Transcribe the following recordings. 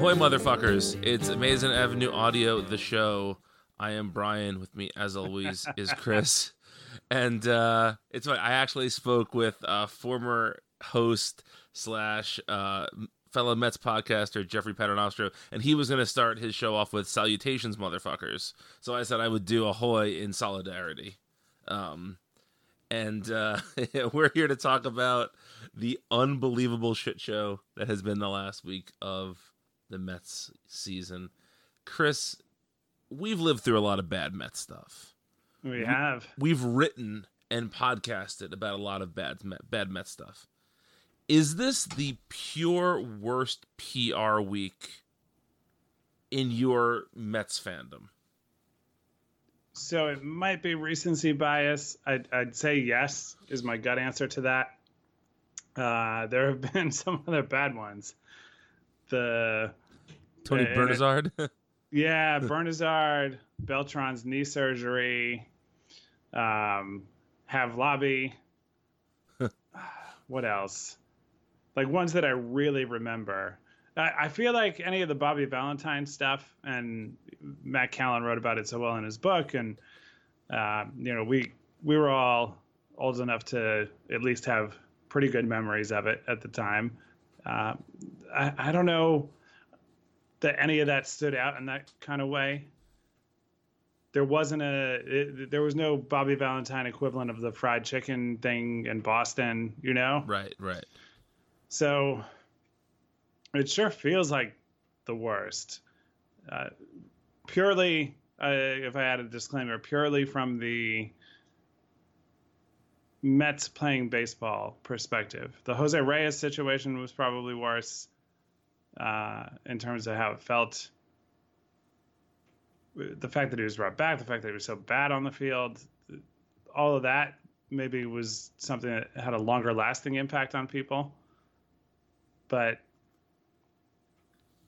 Ahoy, motherfuckers! It's Amazing Avenue Audio, the show. I am Brian. With me, as always, is Chris. And uh, it's funny. I actually spoke with a former host slash uh, fellow Mets podcaster Jeffrey Paternostro, and he was going to start his show off with "Salutations, motherfuckers." So I said I would do "Ahoy" in solidarity. Um, and uh, we're here to talk about the unbelievable shit show that has been the last week of the Mets season. Chris, we've lived through a lot of bad Mets stuff. We have. We've written and podcasted about a lot of bad bad Mets stuff. Is this the pure worst PR week in your Mets fandom? So it might be recency bias. I'd, I'd say yes is my gut answer to that. Uh, there have been some other bad ones. The Tony it- Bernazard. Yeah, Bernazard, Beltran's knee surgery, um, have lobby. what else? Like ones that I really remember. I, I feel like any of the Bobby Valentine stuff, and Matt Callan wrote about it so well in his book, and uh, you know we we were all old enough to at least have pretty good memories of it at the time. Uh, I, I don't know that any of that stood out in that kind of way. There wasn't a, it, there was no Bobby Valentine equivalent of the fried chicken thing in Boston, you know? right, right. So it sure feels like the worst. Uh, purely, uh, if I add a disclaimer, purely from the Mets playing baseball perspective. The Jose Reyes situation was probably worse uh, in terms of how it felt. The fact that he was brought back, the fact that he was so bad on the field, all of that maybe was something that had a longer lasting impact on people. But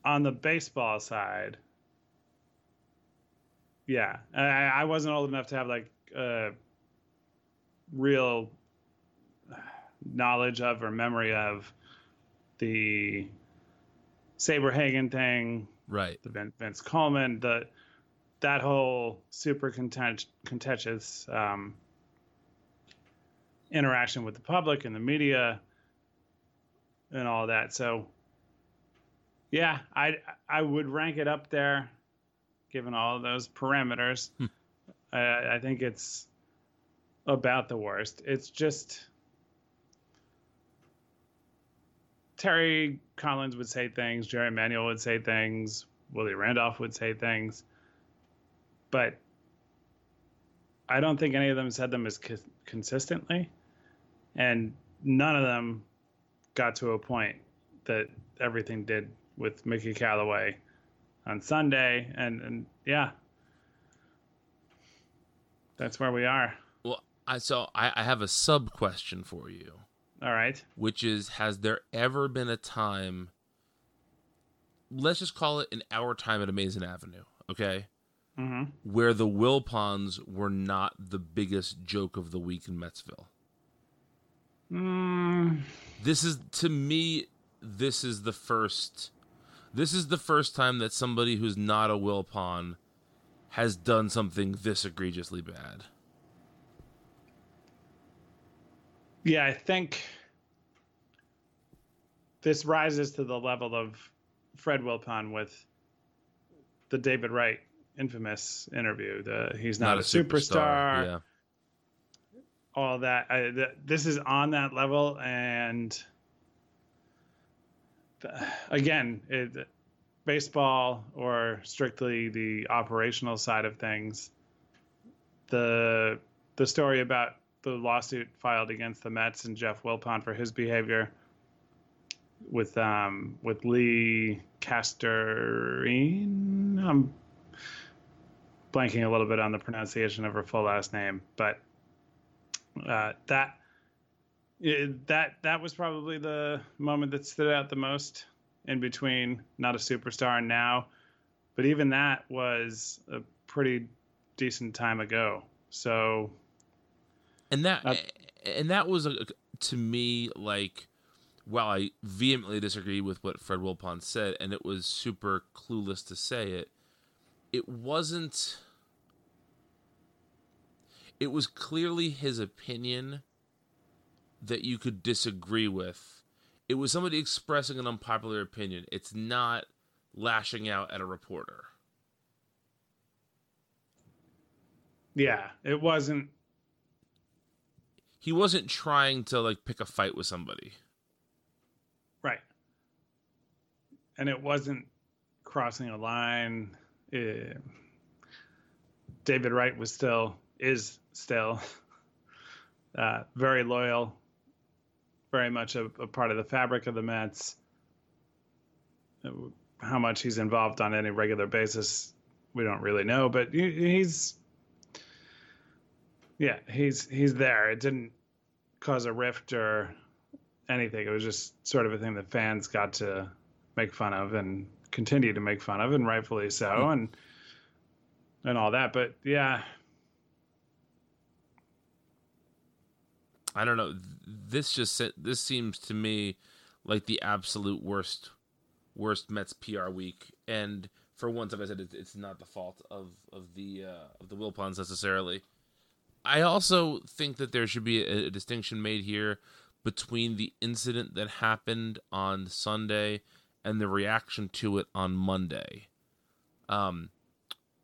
on the baseball side, yeah, I, I wasn't old enough to have like uh, real knowledge of or memory of the Saberhagen thing, Right. the Vin- Vince Coleman, the that whole super content, contentious um, interaction with the public and the media. and all that. So yeah, I I would rank it up there, given all of those parameters. Hmm. I, I think it's about the worst. It's just Terry Collins would say things, Jerry Manuel would say things, Willie Randolph would say things, but I don't think any of them said them as co- consistently, and none of them got to a point that everything did with Mickey Callaway on Sunday, and and yeah, that's where we are. Well, I so I, I have a sub question for you, All right. which is: Has there ever been a time? Let's just call it an hour time at Amazing Avenue, okay? Mm-hmm. Where the Wilpons were not the biggest joke of the week in Metsville. Mm, This is to me. This is the first. This is the first time that somebody who's not a Wilpon has done something this egregiously bad. Yeah, I think this rises to the level of Fred Wilpon with the David Wright infamous interview. The he's not, a superstar. Yeah. all that. I, th- this is on that level, and th- again, it, baseball or strictly the operational side of things. The the story about the lawsuit filed against the Mets and Jeff Wilpon for his behavior with um with Leigh Castergine. I'm blanking a little bit on the pronunciation of her full last name, but uh, that that that was probably the moment that stood out the most in between not a superstar and now but even that was a pretty decent time ago so and that Uh, and that was a, to me like while I vehemently disagree with what Fred Wilpon said, and it was super clueless to say it, it wasn't. It was clearly his opinion that you could disagree with. It was somebody expressing an unpopular opinion. It's not lashing out at a reporter. yeah it wasn't He wasn't trying to like pick a fight with somebody. right. And it wasn't crossing a line. Eh, david wright was still is still uh, very loyal very much a, a part of the fabric of the mets. How much he's involved on any regular basis we don't really know but he's yeah he's he's there it didn't cause a rift or anything it was just sort of a thing that fans got to make fun of and continue to make fun of and rightfully so and and all that but yeah I don't know. This just this seems to me like the absolute worst worst Mets PR week. And for once, as I said, it's, it's not the fault of of the uh, of the Wilpons necessarily. I also think that there should be a, a distinction made here between the incident that happened on Sunday and the reaction to it on Monday. Um,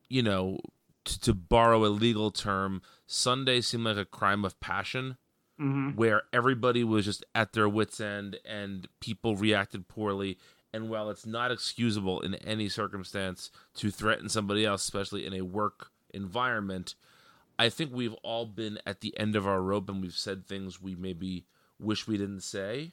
you know, t- to borrow a legal term, Sunday seemed like a crime of passion where everybody was just at their wits' end and people reacted poorly. And while it's not excusable in any circumstance to threaten somebody else, especially in a work environment, I think we've all been at the end of our rope and we've said things we maybe wish we didn't say.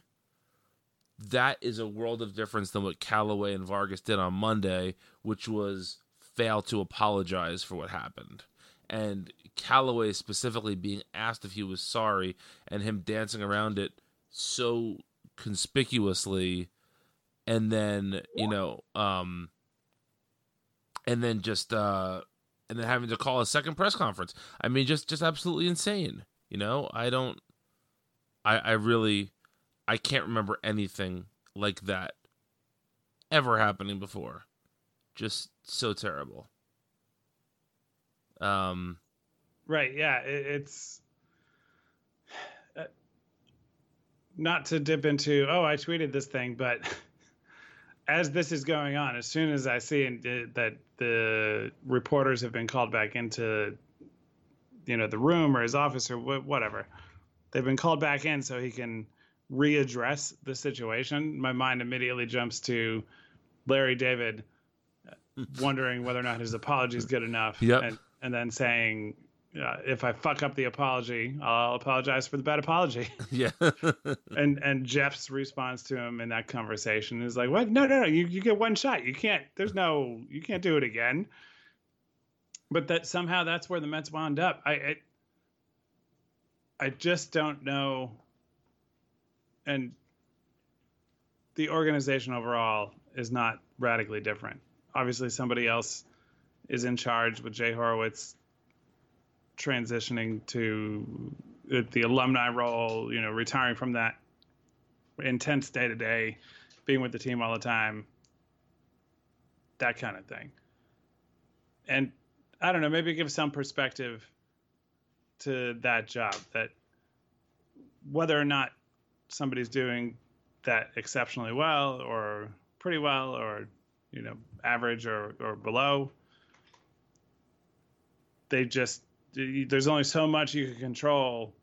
That is a world of difference than what Callaway and Vargas did on Monday, which was fail to apologize for what happened and Callaway specifically being asked if he was sorry and him dancing around it so conspicuously and then you know um and then just uh and then having to call a second press conference i mean just just absolutely insane you know i don't i i really i can't remember anything like that ever happening before just so terrible um, Right. Yeah. It, it's uh, not to dip into oh I tweeted this thing, but as this is going on, as soon as I see uh, that the reporters have been called back into you know the room or his office or whatever, they've been called back in so he can readdress the situation. My mind immediately jumps to Larry David uh, wondering whether or not his apology is good enough. Yep. And, and then saying, uh, if I fuck up the apology, I'll apologize for the bad apology. Yeah. and and Jeff's response to him in that conversation is like, "What? No, no, no. You you get one shot. You can't. There's no. You can't do it again." But that somehow that's where the Mets wound up. I I, I just don't know. And the organization overall is not radically different. Obviously, somebody else is in charge with Jay Horwitz transitioning to the alumni role, you know, retiring from that intense day to day, being with the team all the time, that kind of thing. And I don't know, maybe give some perspective to that job that whether or not somebody's doing that exceptionally well or pretty well or you know average or, or below they just there's only so much you can control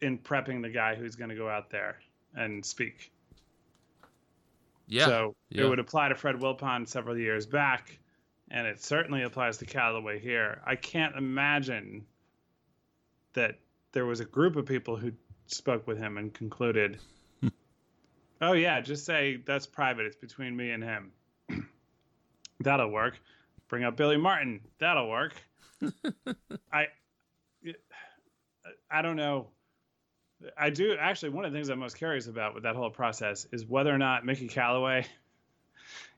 in prepping the guy who's going to go out there and speak. Yeah. So yeah. it would apply to Fred Wilpon several years back, and it certainly applies to Callaway here. I can't imagine that there was a group of people who spoke with him and concluded, "Oh yeah, just say that's private. It's between me and him. That'll work." Bring up Billy Martin. That'll work. I I don't know. I do actually. One of the things I'm most curious about with that whole process is whether or not Mickey Callaway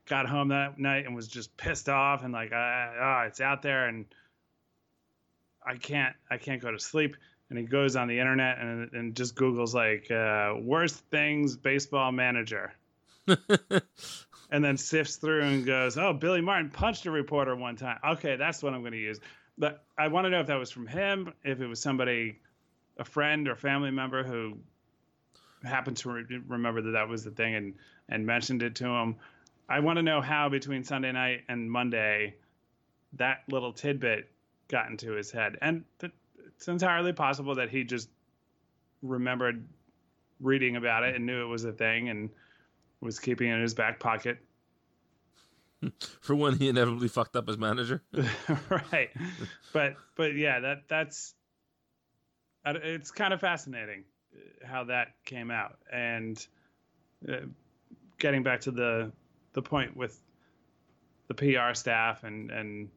got home that night and was just pissed off and like, ah, oh, it's out there and I can't, I can't go to sleep. And he goes on the internet and, and just Google's like, uh, worst things baseball manager. and then sifts through and goes, "Oh, Billy Martin punched a reporter one time. Okay, that's what I'm going to use." But I want to know if that was from him, if it was somebody, a friend or family member who happened to re- remember that that was the thing and and mentioned it to him. I want to know how between Sunday night and Monday that little tidbit got into his head, and th- it's entirely possible that he just remembered reading about it and knew it was a thing and was keeping it in his back pocket for when he inevitably fucked up as manager. right, but but yeah, that that's it's kind of fascinating uh, how that came out, and uh, getting back to the the point with the PR staff and and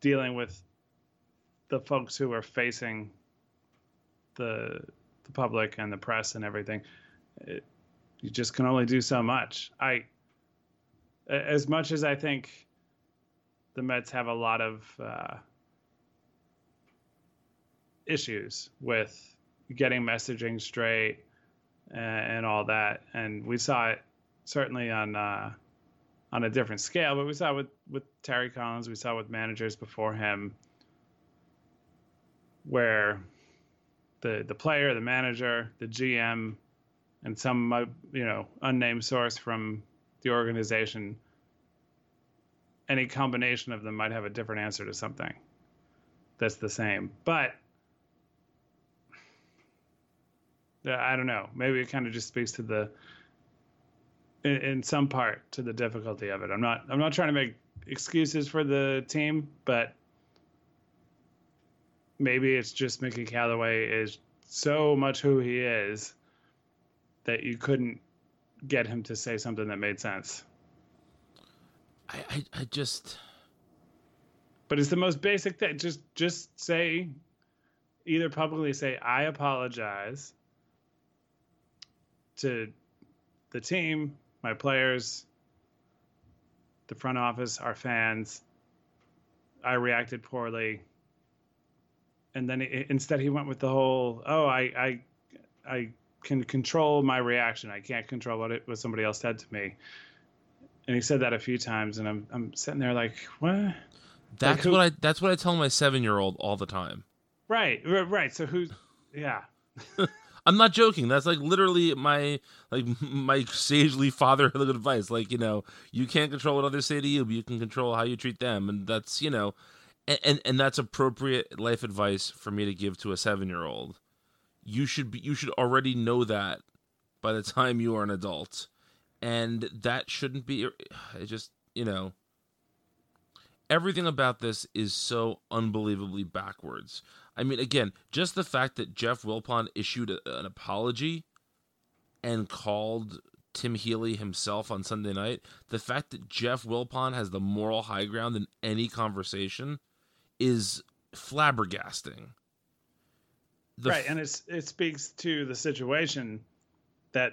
dealing with the folks who are facing the the public and the press and everything. It, you just can only do so much. I, as much as I think the Mets have a lot of uh, issues with getting messaging straight and, and, all that, and we saw it certainly on uh, on a different scale, but we saw it with with Terry Collins, we saw it with managers before him, where the the player, the manager, the GM and some uh, you know unnamed source from the organization any combination of them might have a different answer to something that's the same. But i don't know. Maybe it kind of just speaks to the in, in some part to the difficulty of it. I'm not i'm not trying to make excuses for the team but maybe it's just mickey callaway is so much who he is that you couldn't get him to say something that made sense. I, I, I just. But it's the most basic thing. Just just say, either publicly say I apologize to the team, my players, the front office, our fans. I reacted poorly. And then it, instead he went with the whole, oh, I, I, I can control my reaction. I can't control what it what somebody else said to me. And he said that a few times, and I'm I'm sitting there like, what? That's like what I that's what I tell my seven year old all the time. Right, right. So who's yeah. I'm not joking. That's like literally my like my sagely fatherhood advice. Like you know, you can't control what others say to you, but you can control how you treat them, and that's you know, and and, and that's appropriate life advice for me to give to a seven year old. You should be you should already know that by the time you are an adult, and that shouldn't be. It just you know. Everything about this is so unbelievably backwards. I mean, again, just the fact that Jeff Wilpon issued a, an apology and called Tim Healy himself on Sunday night, the fact that Jeff Wilpon has the moral high ground in any conversation is flabbergasting. Right, f- and it's it speaks to the situation that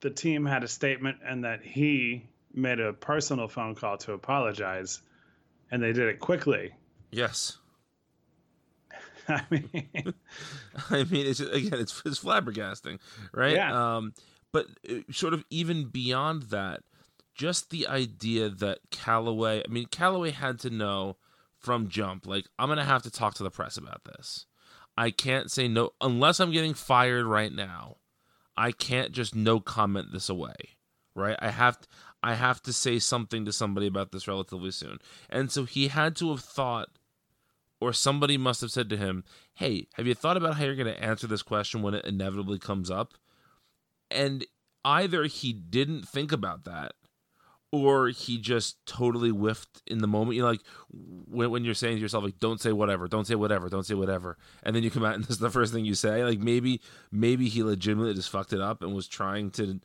the team had a statement and that he made a personal phone call to apologize, and they did it quickly. Yes. I mean, I mean, it's again, it's it's flabbergasting, right? Yeah. Um, but uh, sort of even beyond that, just the idea that Callaway, I mean, Callaway had to know from jump, like, I'm gonna have to talk to the press about this. I can't say no unless I'm getting fired right now. I can't just no comment this away, right? I have to, I have to say something to somebody about this relatively soon. And so he had to have thought or somebody must have said to him, Hey, have you thought about how you're going to answer this question when it inevitably comes up? And either he didn't think about that or he just totally whiffed in the moment. You know, like when, when you're saying to yourself, like, don't say whatever, don't say whatever, don't say whatever. And then you come out and this is the first thing you say. Like maybe, maybe he legitimately just fucked it up and was trying to,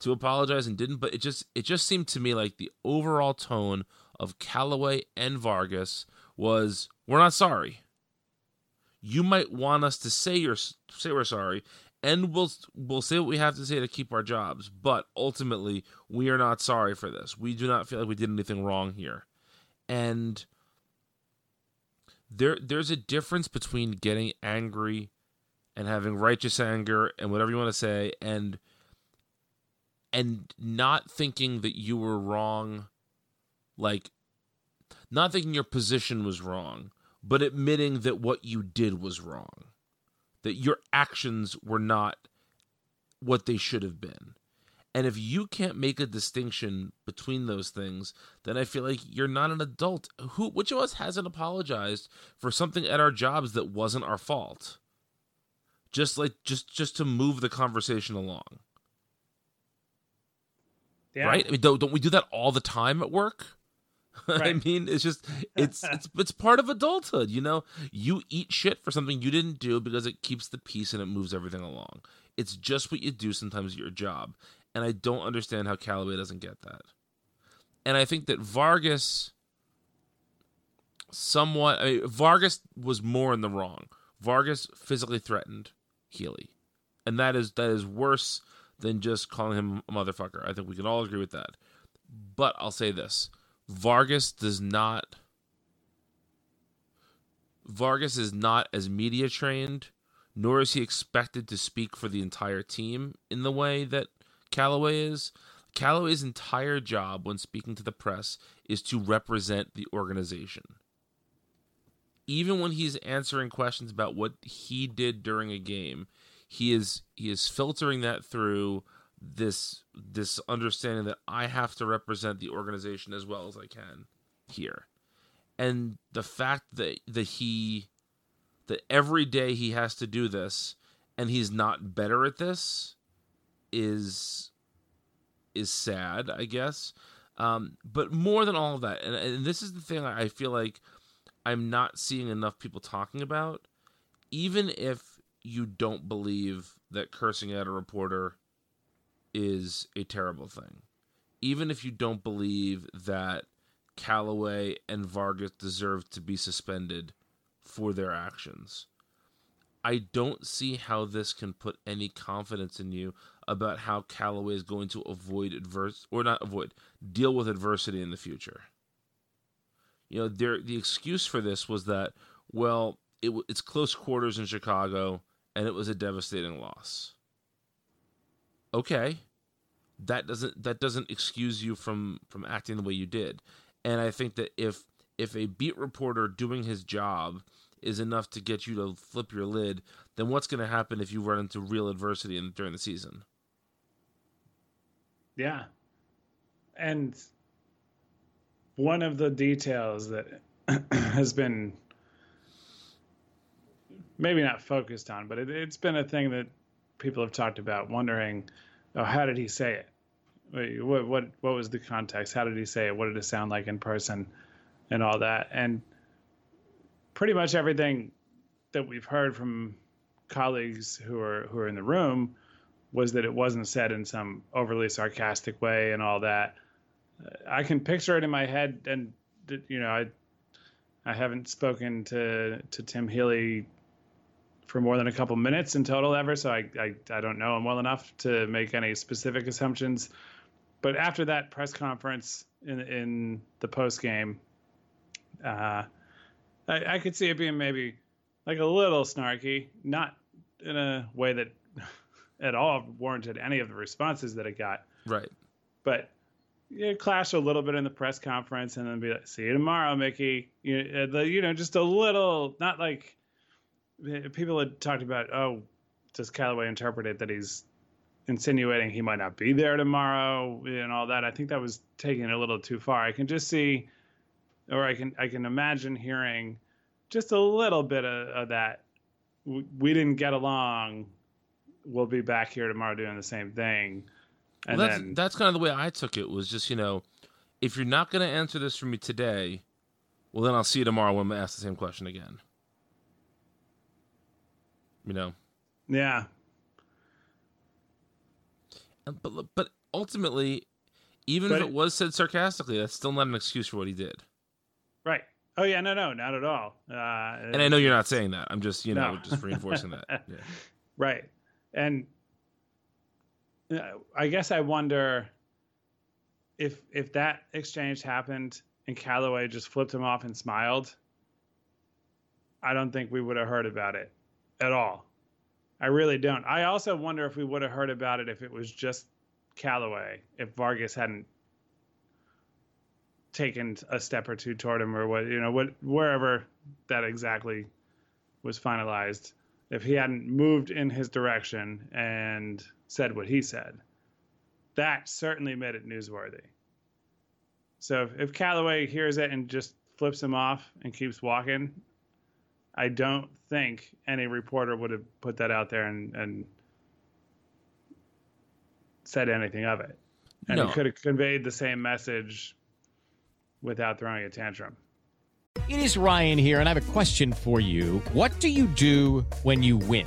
to apologize and didn't. But it just, it just seemed to me like the overall tone of Callaway and Vargas was we're not sorry. You might want us to say you're say we're sorry, and we'll we'll say what we have to say to keep our jobs. But ultimately, we are not sorry for this. We do not feel like we did anything wrong here, and there there's a difference between getting angry and having righteous anger and whatever you want to say, and and not thinking that you were wrong, like not thinking your position was wrong, but admitting that what you did was wrong, that your actions were not what they should have been. And if you can't make a distinction between those things, then I feel like you're not an adult. Who which of us hasn't apologized for something at our jobs that wasn't our fault? Just like just just to move the conversation along. Yeah. Right? I mean, don't, don't we do that all the time at work? Right. I mean, it's just it's it's it's part of adulthood, you know. You eat shit for something you didn't do because it keeps the peace and it moves everything along. It's just what you do sometimes your job. And I don't understand how Callaway doesn't get that. And I think that Vargas somewhat I mean, Vargas was more in the wrong. Vargas physically threatened Healy. And that is that is worse than just calling him a motherfucker. I think we can all agree with that. But I'll say this. Vargas does not Vargas is not as media trained, nor is he expected to speak for the entire team in the way that Callaway is. Callaway's entire job when speaking to the press is to represent the organization. Even when he's answering questions about what he did during a game, he is he is filtering that through this this understanding that I have to represent the organization as well as I can here. And the fact that that he that every day he has to do this and he's not better at this is is sad, I guess. Um, but more than all of that, and, and this is the thing I feel like I'm not seeing enough people talking about. Even if you don't believe that cursing at a reporter is a terrible thing. Even if you don't believe that Callaway and Vargas deserve to be suspended for their actions. I don't see how this can put any confidence in you about how Callaway is going to avoid adverse or not avoid deal with adversity in the future. You know, there the excuse for this was that well, it, it's close quarters in Chicago and it was a devastating loss okay that doesn't that doesn't excuse you from from acting the way you did and i think that if if a beat reporter doing his job is enough to get you to flip your lid, then what's going to happen if you run into real adversity in, during the season? Yeah. And one of the details that has been maybe not focused on, but it, has been a thing that people have talked about, wondering, oh, how did he say it? What what what was the context? How did he say it? What did it sound like in person, and all that? And pretty much everything that we've heard from colleagues who are who are in the room was that it wasn't said in some overly sarcastic way and all that. I can picture it in my head, and you know, I I haven't spoken to to Tim Healy for more than a couple minutes in total ever, so I, I, I don't know him well enough to make any specific assumptions. But after that press conference in in the post game, uh, I, I could see it being maybe like a little snarky, not in a way that at all warranted any of the responses that it got. Right. But it clashed a little bit in the press conference, and then be like, "See you tomorrow, Mickey." You the, you know, just a little, not like people had talked about, oh, does Callaway interpret it that he's insinuating he might not be there tomorrow and all that? I think that was taking it a little too far. I can just see, or I can I can imagine hearing just a little bit of, of that. We didn't get along. We'll be back here tomorrow doing the same thing. And well, that's then, that's kind of the way I took it. Was just you know, if you're not going to answer this for me today, well then I'll see you tomorrow when I ask the same question again you know. Yeah. But but ultimately, even but if it was said sarcastically, that's still not an excuse for what he did. Right. Oh yeah, no, no, not at all. Uh, and I know you're not saying that. I'm just you know no. just reinforcing that. Yeah. Right. And uh, I guess I wonder if if that exchange happened and Callaway just flipped him off and smiled. I don't think we would have heard about it at all. I really don't. I also wonder if we would have heard about it if it was just Callaway, if Vargas hadn't taken a step or two toward him, or what you know, what wherever that exactly was finalized, if he hadn't moved in his direction and said what he said, that certainly made it newsworthy. So if, if Callaway hears it and just flips him off and keeps walking, I don't think any reporter would have put that out there and, and said anything of it. And no. he could have conveyed the same message without throwing a tantrum. It is Ryan here, and I have a question for you. What do you do when you win?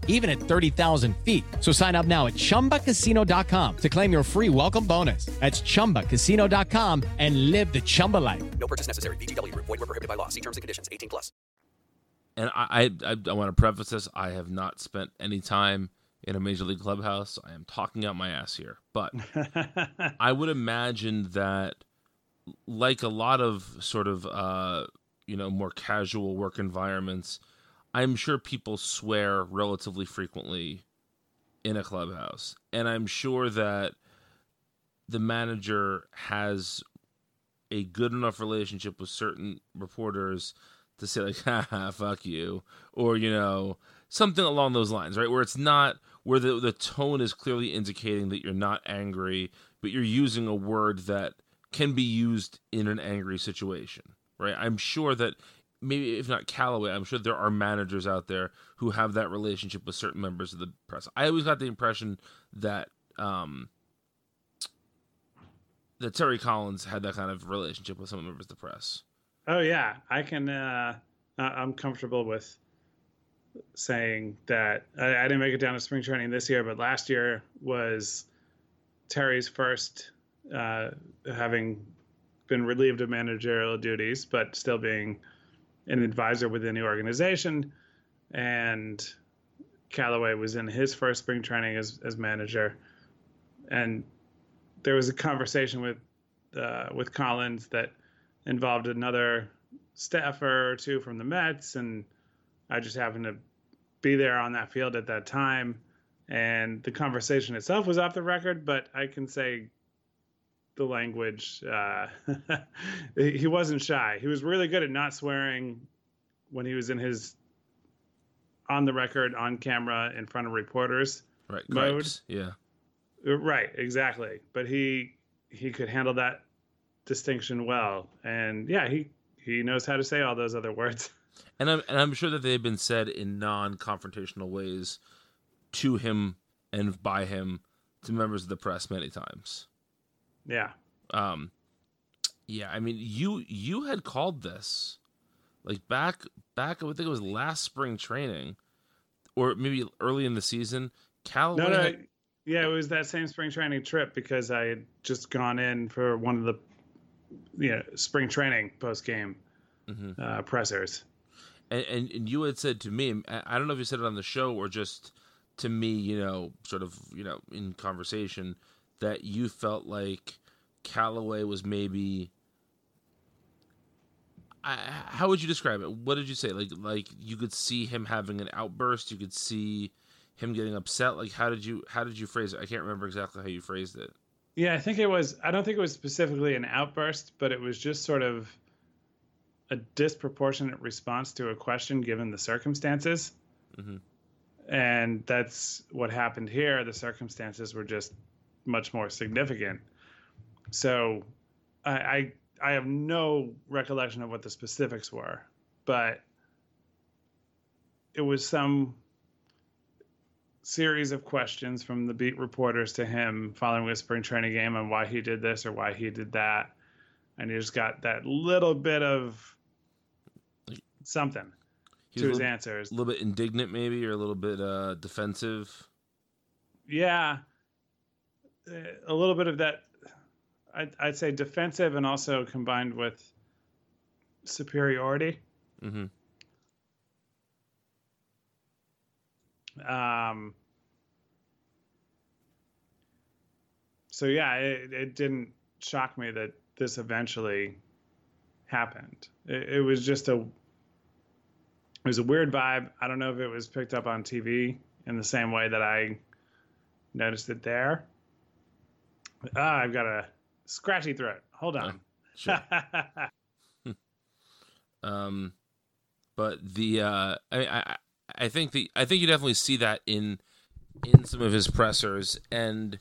even at 30,000 feet. So sign up now at ChumbaCasino.com to claim your free welcome bonus. That's ChumbaCasino.com and live the Chumba life. No purchase necessary. VGW. Void were prohibited by law. See terms and conditions. 18 plus. And I, I, I want to preface this. I have not spent any time in a major league clubhouse. I am talking out my ass here, but I would imagine that, like a lot of sort of uh, you know more casual work environments, I'm sure people swear relatively frequently in a clubhouse, and I'm sure that the manager has a good enough relationship with certain reporters to say like ha fuck you or you know something along those lines right? Where it's not where the the tone is clearly indicating that you're not angry but you're using a word that can be used in an angry situation right? I'm sure that maybe if not Callaway, I'm sure there are managers out there who have that relationship with certain members of the press. I always got the impression that um, that Terry Collins had that kind of relationship with some members of the press. Oh yeah, I can. Uh, I'm comfortable with saying that I, I didn't make it down to spring training this year, but last year was Terry's first, uh, having been relieved of managerial duties, but still being an advisor within the organization. And Callaway was in his first spring training as, as manager. And there was a conversation with uh, with Collins that involved another staffer or two from the Mets, and I just happened to be there on that field at that time. And the conversation itself was off the record, but I can say the language. Uh, he wasn't shy. He was really good at not swearing when he was in his on the record, on camera, in front of reporters Right. mode. Gripes. Yeah. Uh, Right, exactly. But he he could handle that distinction well, and yeah, he he knows how to say all those other words. And I'm and I'm sure that they've been said in non-confrontational ways to him and by him to members of the press many times. Yeah, Um, yeah, I mean, you you had called this like back back. I would think it was last spring training, or maybe early in the season. Callaway, no, no, had- yeah, it was that same spring training trip because I had just gone in for one of the you know spring training post game Mhm. uh, pressers. and, and and you had said to me, I don't know if you said it on the show or just to me, you know, sort of, you know, in conversation, that you felt like Callaway was maybe. I, how would you describe it? What did you say? Like, like you could see him having an outburst. You could see him getting upset. Like, how did you how did you phrase it? I can't remember exactly how you phrased it. Yeah, I think it was. I don't think it was specifically an outburst, but it was just sort of a disproportionate response to a question given the circumstances. Mm-hmm. And that's what happened here. The circumstances were just much more significant. So I, I, I have no recollection of what the specifics were, but it was some series of questions from the beat reporters to him following a spring training game on why he did this or why he did that. And he just got that little bit of something to his little, answers. a little bit indignant, maybe, or a little bit uh, defensive. Yeah. A little bit of that, I'd, I'd say defensive and also combined with superiority. hmm Um, so yeah, it, it didn't shock me that this eventually happened. It, it was just a it was a weird vibe. I don't know if it was picked up on TV in the same way that I noticed it there. Ah, I've got a scratchy throat. Hold on. Sure. Um, but the uh, I, I I think the I think you definitely see that in in some of his pressers, and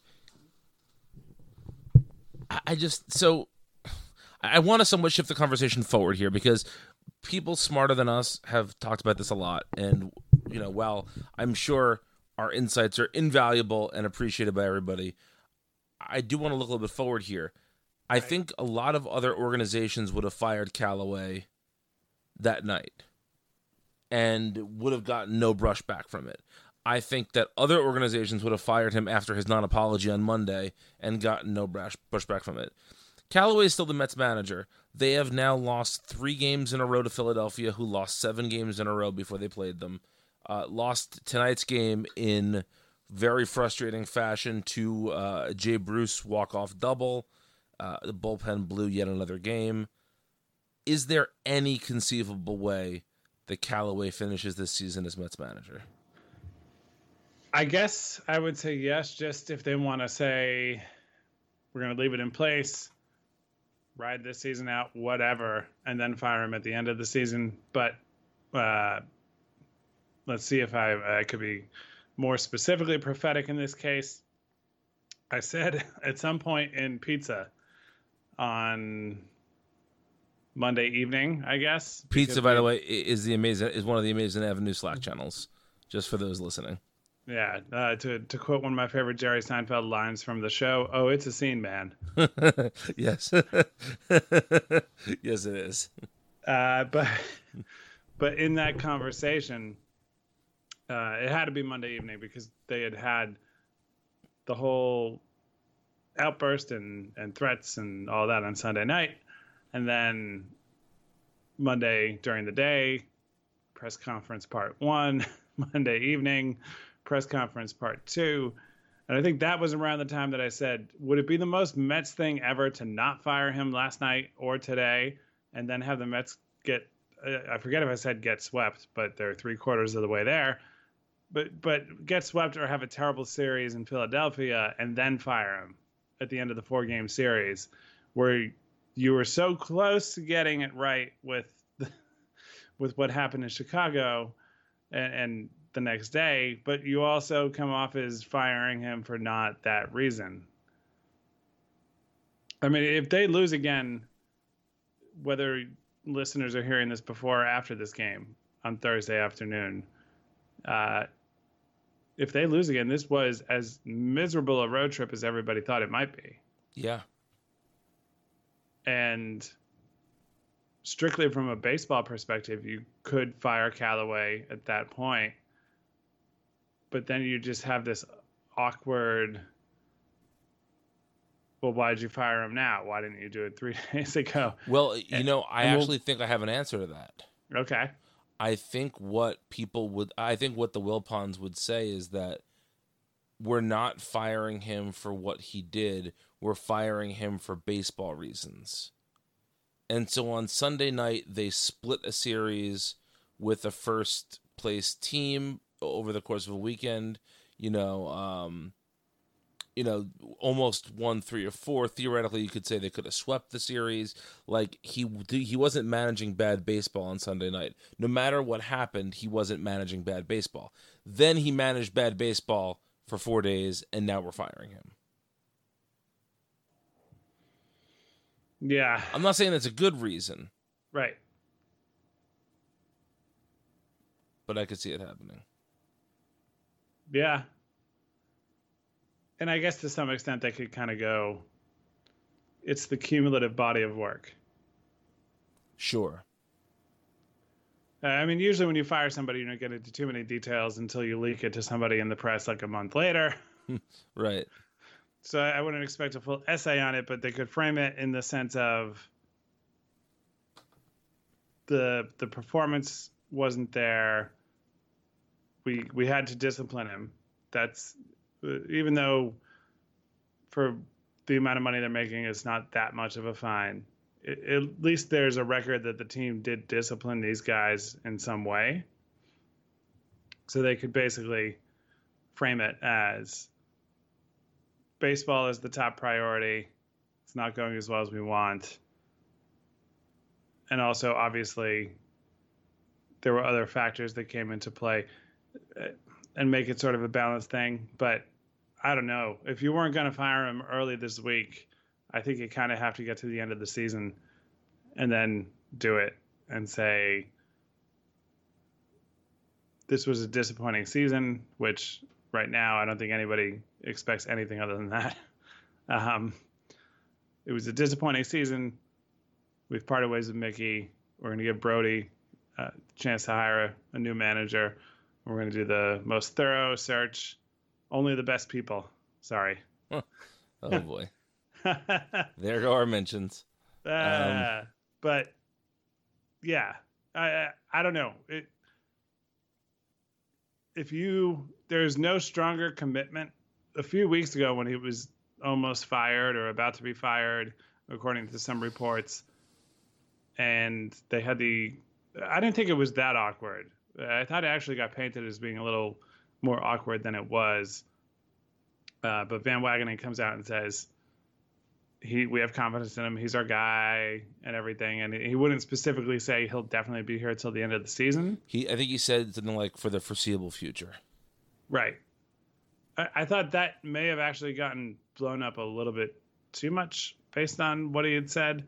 I, I just so I want to somewhat shift the conversation forward here because people smarter than us have talked about this a lot, and you know, while I'm sure our insights are invaluable and appreciated by everybody, I do want to look a little bit forward here. I think a lot of other organizations would have fired Callaway that night and would have gotten no brushback from it. I think that other organizations would have fired him after his non apology on Monday and gotten no brush pushback from it. Callaway is still the Mets manager. They have now lost three games in a row to Philadelphia, who lost seven games in a row before they played them. Uh, lost tonight's game in very frustrating fashion to uh, Jay Bruce walk off double. Uh, the bullpen blew yet another game. Is there any conceivable way that Callaway finishes this season as Mets manager? I guess I would say yes, just if they want to say we're going to leave it in place, ride this season out, whatever, and then fire him at the end of the season. But uh, let's see if I, I could be more specifically prophetic in this case. I said at some point in pizza on Monday evening, I guess. Pizza, by we- the way, is the amazing is one of the Amazing Avenue Slack channels. Just for those listening. Yeah, uh, to to quote one of my favorite Jerry Seinfeld lines from the show, "Oh, it's a scene, man." yes, yes, it is. Uh, but but in that conversation, uh, it had to be Monday evening because they had had the whole outburst and, and threats and all that on Sunday night. And then Monday during the day, press conference part one, Monday evening, press conference part two. And I think that was around the time that I said, would it be the most Mets thing ever to not fire him last night or today and then have the Mets get, I forget if I said get swept, but they're three quarters of the way there. But, but get swept or have a terrible series in Philadelphia and then fire him at the end of the four game series where you were so close to getting it right with the, with what happened in Chicago and, and the next day, but you also come off as firing him for not that reason. I mean, if they lose again, whether listeners are hearing this before or after this game on Thursday afternoon, uh, if they lose again, this was as miserable a road trip as everybody thought it might be. Yeah. And strictly from a baseball perspective, you could fire Callaway at that point but then you just have this awkward well why'd you fire him now why didn't you do it three days ago Well, you And- know, I and we'll- actually think I have an answer to that. okay I think what people would, I think what the Wilpons would say is that we're not firing him for what he did. We're firing him for baseball reasons. And so on Sunday night, they split a series with a first place team over the course of a weekend. You know, um, you know, almost one, three, or four. Theoretically, you could say they could have swept the series. Like he he wasn't managing bad baseball on Sunday night. No matter what happened, he wasn't managing bad baseball. Then he managed bad baseball for four days, and now we're firing him. yeah I'm not saying that's a good reason, right but I could see it happening. yeah and i guess to some extent they could kind of go it's the cumulative body of work Sure. Uh, I mean, usually when you fire somebody, you don't get into too many details until you leak it to somebody in the press like a month later. Right. So I wouldn't expect a full essay on it, but they could frame it in the sense of the the performance wasn't there. We we had to discipline him. That's even though for the amount of money they're making, it's not that much of a fine. I at least there's a record that the team did discipline these guys in some way. So they could basically frame it as baseball is the top priority. It's not going as well as we want. And also, obviously, there were other factors that came into play uh, and make it sort of a balanced thing. But I don't know. If you weren't going to fire him early this week, I think you kind of have to get to the end of the season and then do it and say, this was a disappointing season, which right now I don't think anybody expects anything other than that. Um, it was a disappointing season. We've parted ways with Mickey. We're going to give Brodie a chance to hire a, a new manager. We're going to do the most thorough search. Only the best people. Sorry. Oh boy. there go our mentions. Uh, but yeah, I I, I don't know. It, if you there's no stronger commitment. A few weeks ago, when he was almost fired or about to be fired, according to some reports, and they had the I didn't think it was that awkward. I thought it actually got painted as being a little more awkward than it was. Uh, but Van Wagenen comes out and says, he we have confidence in him. He's our guy and everything. And he wouldn't specifically say he'll definitely be here till the end of the season. He, I think he said something like for the foreseeable future. Right. I, I thought that may have actually gotten blown up a little bit too much based on what he had said.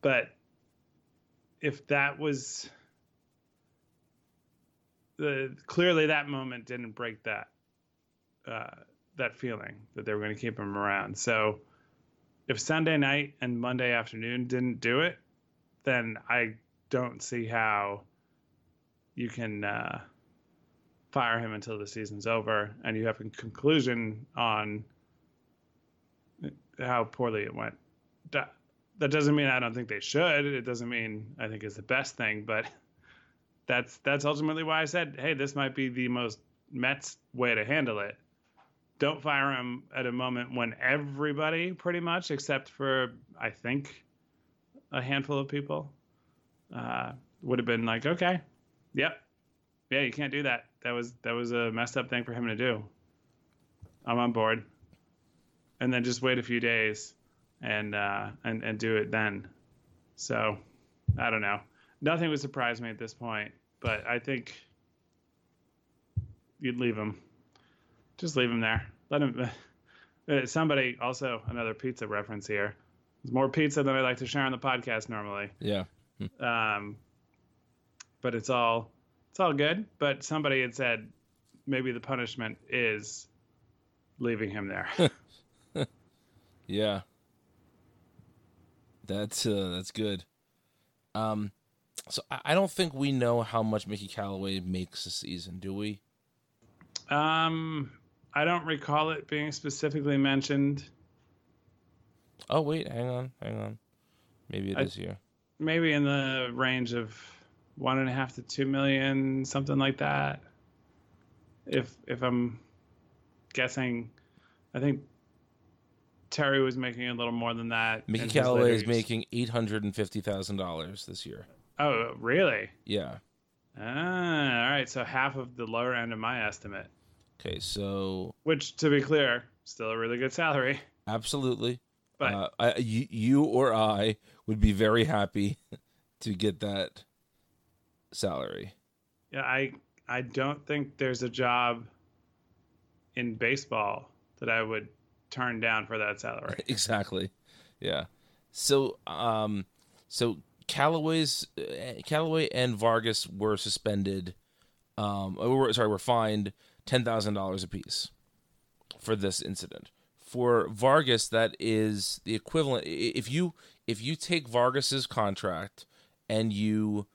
But if that was the clearly that moment didn't break that uh, that feeling that they were going to keep him around. So if Sunday night and Monday afternoon didn't do it, then I don't see how you can uh, fire him until the season's over, and you have a conclusion on how poorly it went. That, that doesn't mean I don't think they should. It doesn't mean I think it's the best thing, but that's that's ultimately why I said, hey, this might be the most Mets way to handle it. Don't fire him at a moment when everybody, pretty much, except for I think a handful of people, uh, would have been like, okay, yep, yeah, you can't do that. That was that was a messed up thing for him to do. I'm on board. And then just wait a few days and uh, and and do it then. So I don't know. Nothing would surprise me at this point, but I think you'd leave him. Just leave him there. Let him. Uh, somebody also another pizza reference here. There's more pizza than I like to share on the podcast normally. Yeah. Um, but it's all it's all good. But somebody had said maybe the punishment is leaving him there. Yeah. That's uh, that's good. Um, so I don't think we know how much Mickey Callaway makes this season, do we? um, I don't recall it being specifically mentioned. Oh wait, hang on, hang on. Maybe it is I- here. Maybe in the range of one and a half to two million, something like that. If if I'm guessing, I think Terry was making a little more than that. Mickey Callaway is making eight hundred and fifty thousand dollars this year. Oh, really? Yeah. Ah, all right. So half of the lower end of my estimate, Okay, so which, to be clear, still a really good salary. absolutely. But uh, I, you, you or I would be very happy to get that salary. yeah, I I don't think there's a job in baseball that I would turn down for that salary. exactly. Yeah. So, um, so Callaway's uh, Callaway and Vargas were suspended. Um, were, sorry, were fined ten thousand dollars apiece for this incident. For Vargas, that is the equivalent. If you if you take Vargas's contract and you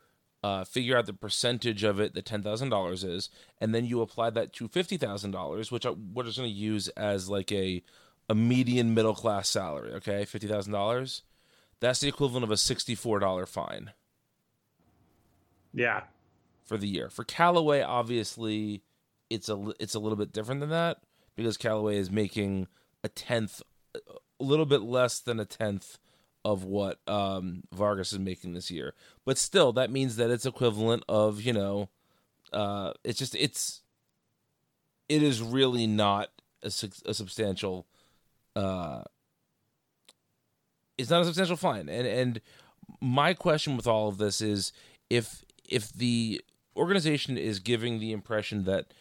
uh, figure out the percentage of it that ten thousand dollars is, and then you apply that to fifty thousand dollars, which I, we're just going to use as like a a median middle class salary. Okay, fifty thousand dollars. That's the equivalent of a sixty four dollar fine Yeah, for the year. For Callaway, obviously, it's a it's a little bit different than that because Callaway is making a tenth, a little bit less than a tenth of what um, Vargas is making this year. But still, that means that it's equivalent of you know, uh, it's just it's it is really not a, a substantial. Uh, it's not a substantial fine, and and my question with all of this is if if the organization is giving the impression that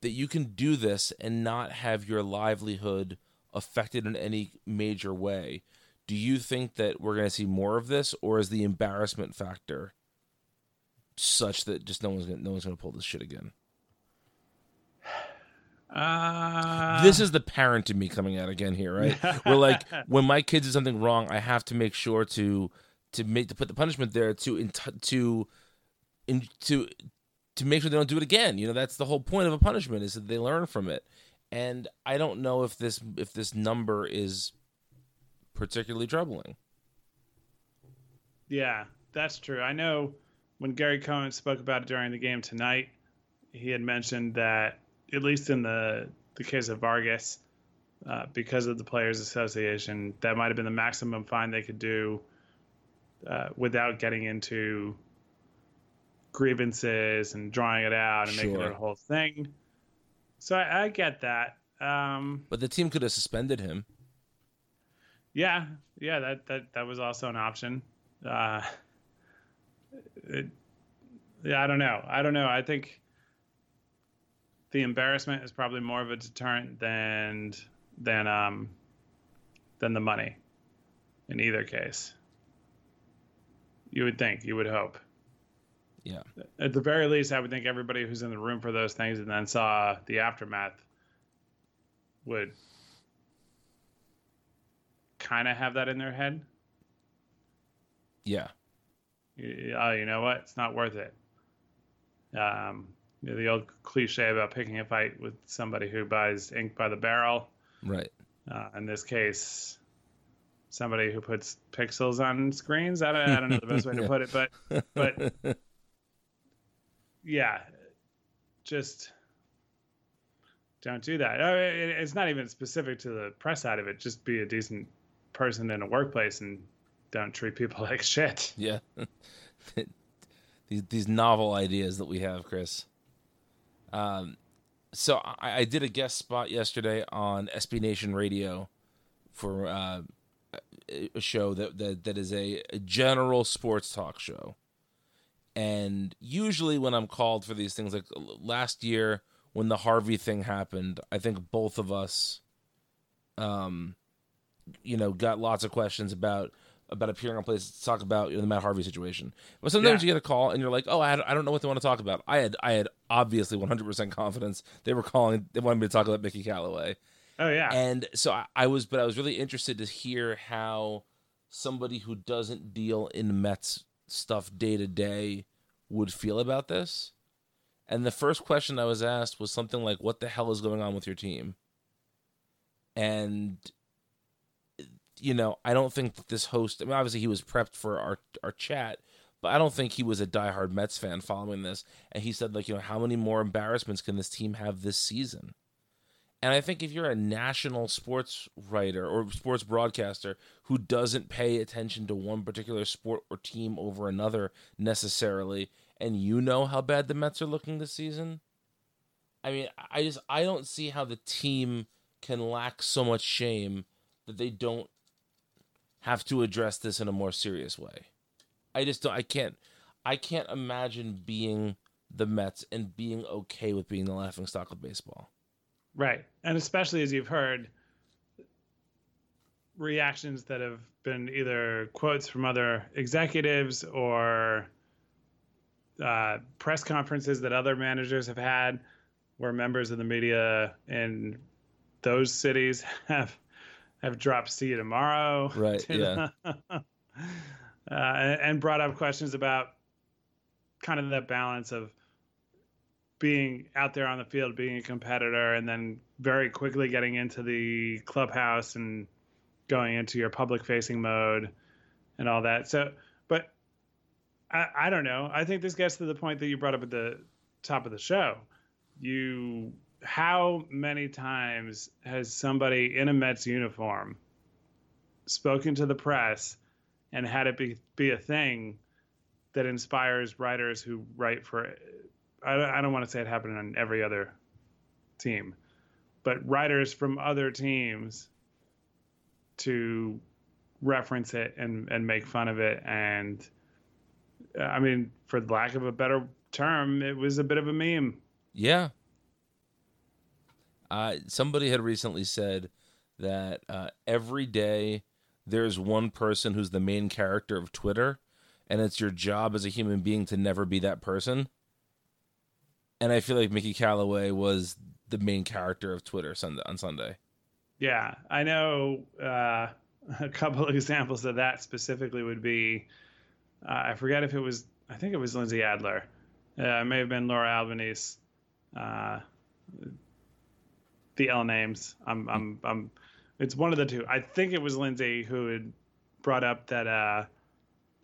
that you can do this and not have your livelihood affected in any major way do you think that we're going to see more of this or is the embarrassment factor such that just no one's gonna, no one's going to pull this shit again uh, this is the parent in me coming out again here, right? We're like, when my kids do something wrong, I have to make sure to to make to put the punishment there to in, to in, to to make sure they don't do it again. You know, that's the whole point of a punishment is that they learn from it. And I don't know if this if this number is particularly troubling. Yeah, that's true. I know when Gary Cohen spoke about it during the game tonight, he had mentioned that at least in the the case of Vargas, uh, because of the Players Association, that might have been the maximum fine they could do uh, without getting into grievances and drawing it out and making it a whole thing. So I, I get that. Um, But the team could have suspended him. yeah, yeah, that that that was also an option. Uh, it, yeah, I don't know. I don't know. I think the embarrassment is probably more of a deterrent than than um than the money. In either case, you would think, you would hope. Yeah. At the very least, I would think everybody who's in the room for those things and then saw the aftermath would kind of have that in their head. Yeah. Oh, you know what? It's not worth it. Um, you know, the old cliche about picking a fight with somebody who buys ink by the barrel. Right. Uh, in this case, somebody who puts pixels on screens. I don't, I don't know the best way to put it, but but yeah, just don't do that. I mean, it's not even specific to the press side of it. Just be a decent person in a workplace and don't treat people like shit. Yeah. these these novel ideas that we have, Chris. Um, so I, I did a guest spot yesterday on SB Nation Radio for uh, a show that that, that is a, a general sports talk show. And usually, when I'm called for these things, like last year when the Harvey thing happened, I think both of us, um, you know, got lots of questions about about appearing on places to talk about you know, the Matt Harvey situation. But sometimes Yeah. you get a call and you're like, oh, I, had, I don't know what they want to talk about. I had I had obviously 100% confidence they were calling. They wanted me to talk about Mickey Callaway. Oh yeah, And so I, I was, but I was really interested to hear how somebody who doesn't deal in Mets stuff day to day would feel about this. And the first question I was asked was something like, "What the hell is going on with your team?" And you know, I don't think that this host. I mean, obviously he was prepped for our our chat, but I don't think he was a diehard Mets fan following this. And he said, like, you know, how many more embarrassments can this team have this season? And I think if you're a national sports writer or sports broadcaster who doesn't pay attention to one particular sport or team over another necessarily, and you know how bad the Mets are looking this season, I mean, I just I don't see how the team can lack so much shame that they don't have to address this in a more serious way. I just don't I can't I can't imagine being the Mets and being okay with being the laughing stock of baseball. right. And especially as you've heard reactions that have been either quotes from other executives or uh, press conferences that other managers have had, where members of the media in those cities have have dropped see you tomorrow. Right, yeah. uh, and and brought up questions about kind of that balance of being out there on the field, being a competitor, and then very quickly getting into the clubhouse and going into your public facing mode and all that. So, but I, I don't know. I think this gets to the point that you brought up at the top of the show. You, how many times has somebody in a Mets uniform spoken to the press and had it be, be a thing that inspires writers who write for I, don't- I don't want to say it happened on every other team, but writers from other teams to reference it and, and make fun of it. And uh, I mean, for lack of a better term, it was a bit of a meme. Yeah. Uh, somebody had recently said that uh, every day there's one person who's the main character of Twitter, and it's your job as a human being to never be that person. And I feel like Mickey Callaway was the main character of Twitter on Sunday. Yeah, I know uh, a couple of examples of that specifically would be uh, I forget if it was, I think it was Lindsey Adler. Uh, it may have been Laura Albanese. The L names. I'm, I'm, I'm, it's one of the two. I think it was Lindsey who had brought up that uh,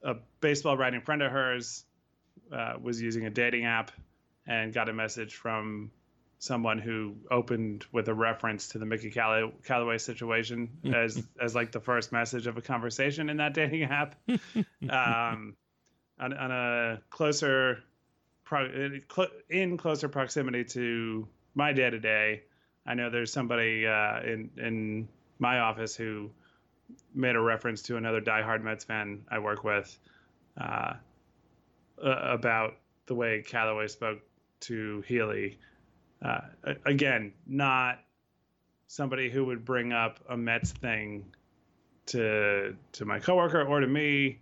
a baseball writing friend of hers uh, was using a dating app and got a message from someone who opened with a reference to the Mickey Calla- Callaway situation as as like the first message of a conversation in that dating app. um, on, on a closer, pro, in closer proximity to my day to day, I know there's somebody uh, in in my office who made a reference to another diehard Mets fan I work with uh, about the way Callaway spoke to Healey. Uh, again, not somebody who would bring up a Mets thing to to my coworker or to me.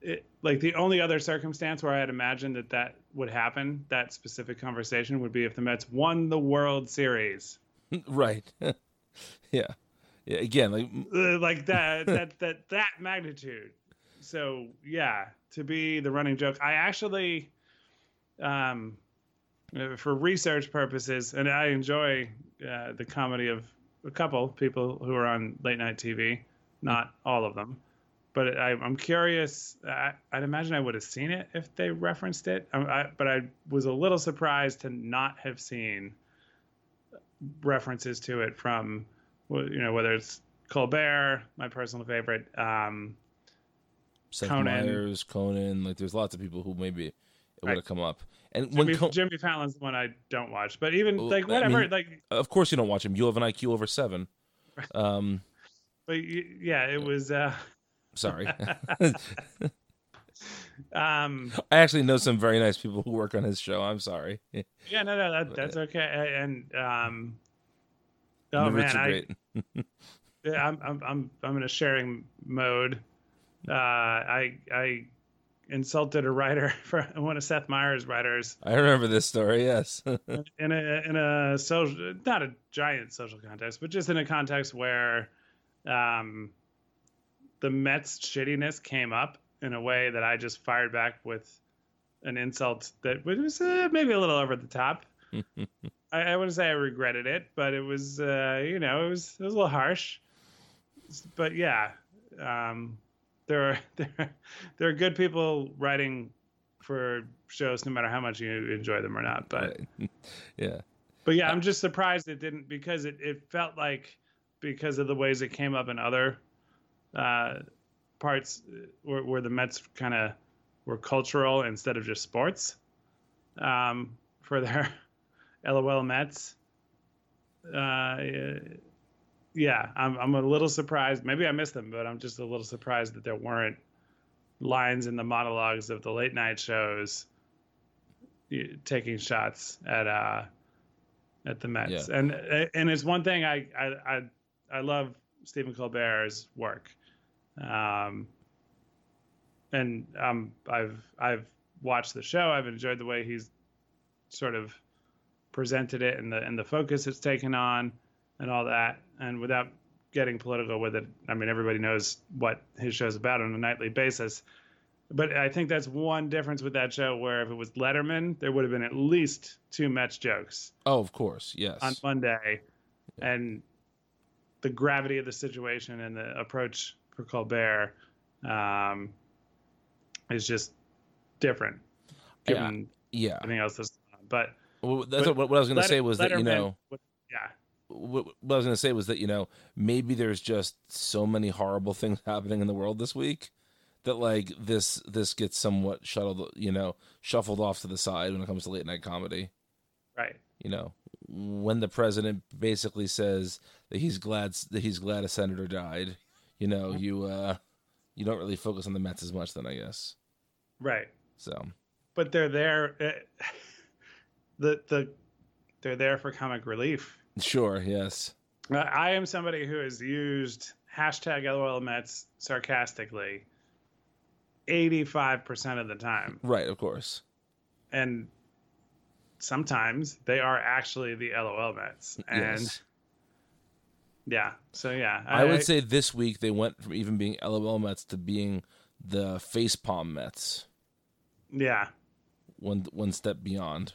It, like the only other circumstance where I had imagined that that would happen, that specific conversation would be if the Mets won the World Series. right. yeah. yeah. Again, like Uh, like that that that that magnitude so yeah to be the running joke i actually um, uh, for research purposes, and I enjoy uh, the comedy of a couple people who are on late night TV, not all of them. But I, I'm curious. I, I'd imagine I would have seen it if they referenced it. I, I, but I was a little surprised to not have seen references to it from, you know, whether it's Colbert, my personal favorite, um, Seth Conan. Meyers, Conan. Like, there's lots of people who maybe it would Right. have come up. And when Jimmy, Co- Jimmy Fallon's the one I don't watch. But even Well, like I whatever, mean- like, of course you don't watch him. You have an IQ over seven. Um, but yeah, it was. Uh, sorry. um, I actually know some very nice people who work on his show. I'm sorry. yeah, no, no, that, that's okay. And um, oh The man, I, great. Yeah, I'm I'm I'm I'm in a sharing mode. Uh, I I insulted a writer for one of Seth Meyers' writers I remember this story. Yes. in a in a social not a giant social context, but just in a context where um, the Mets shittiness came up in a way that I just fired back with an insult that was uh, maybe a little over the top. I, I wouldn't say I regretted it, but it was uh, you know it was it was a little harsh. But yeah, um, there are there are, there are good people writing for shows no matter how much you enjoy them or not. But yeah. but yeah, I'm just surprised it didn't because it, it felt like because of the ways it came up in other uh, parts uh, where, where the Mets kind of were cultural instead of just sports um, for their LOL Mets. Uh, yeah, I'm I'm a little surprised. Maybe I missed them, but I'm just a little surprised that there weren't lines in the monologues of the late night shows taking shots at uh at the Mets. Yeah. And and it's one thing I I I, I love Stephen Colbert's work. Um and um I've I've watched the show. I've enjoyed the way he's sort of presented it and the and the focus it's taken on and all that. And without getting political with it, I mean everybody knows what his show's about on a nightly basis. But I think that's one difference with that show where if it was Letterman, there would have been at least two Mets jokes Oh, of course. Yes. on Monday. And the gravity of the situation and the approach for Colbert um, is just different given yeah. everything else that's on. But Well, that's but what, what I was going to say was that you know yeah, what, what I was going to say was that you know maybe there's just so many horrible things happening in the world this week that like this this gets somewhat shuttled you know shuffled off to the side when it comes to late night comedy. right. You know when the president basically says that he's glad that he's glad a senator died. You know you uh you don't really focus on the Mets as much then I guess. Right. So But they're there. Uh, the the they're there for comic relief. sure yes Uh, I am somebody who has used hashtag LOL Mets sarcastically 85% of the time. right of course And sometimes they are actually the LOL Mets. And yes. yeah, so yeah. I would say this week they went from even being LOL Mets to being the facepalm Mets. yeah. One one step beyond.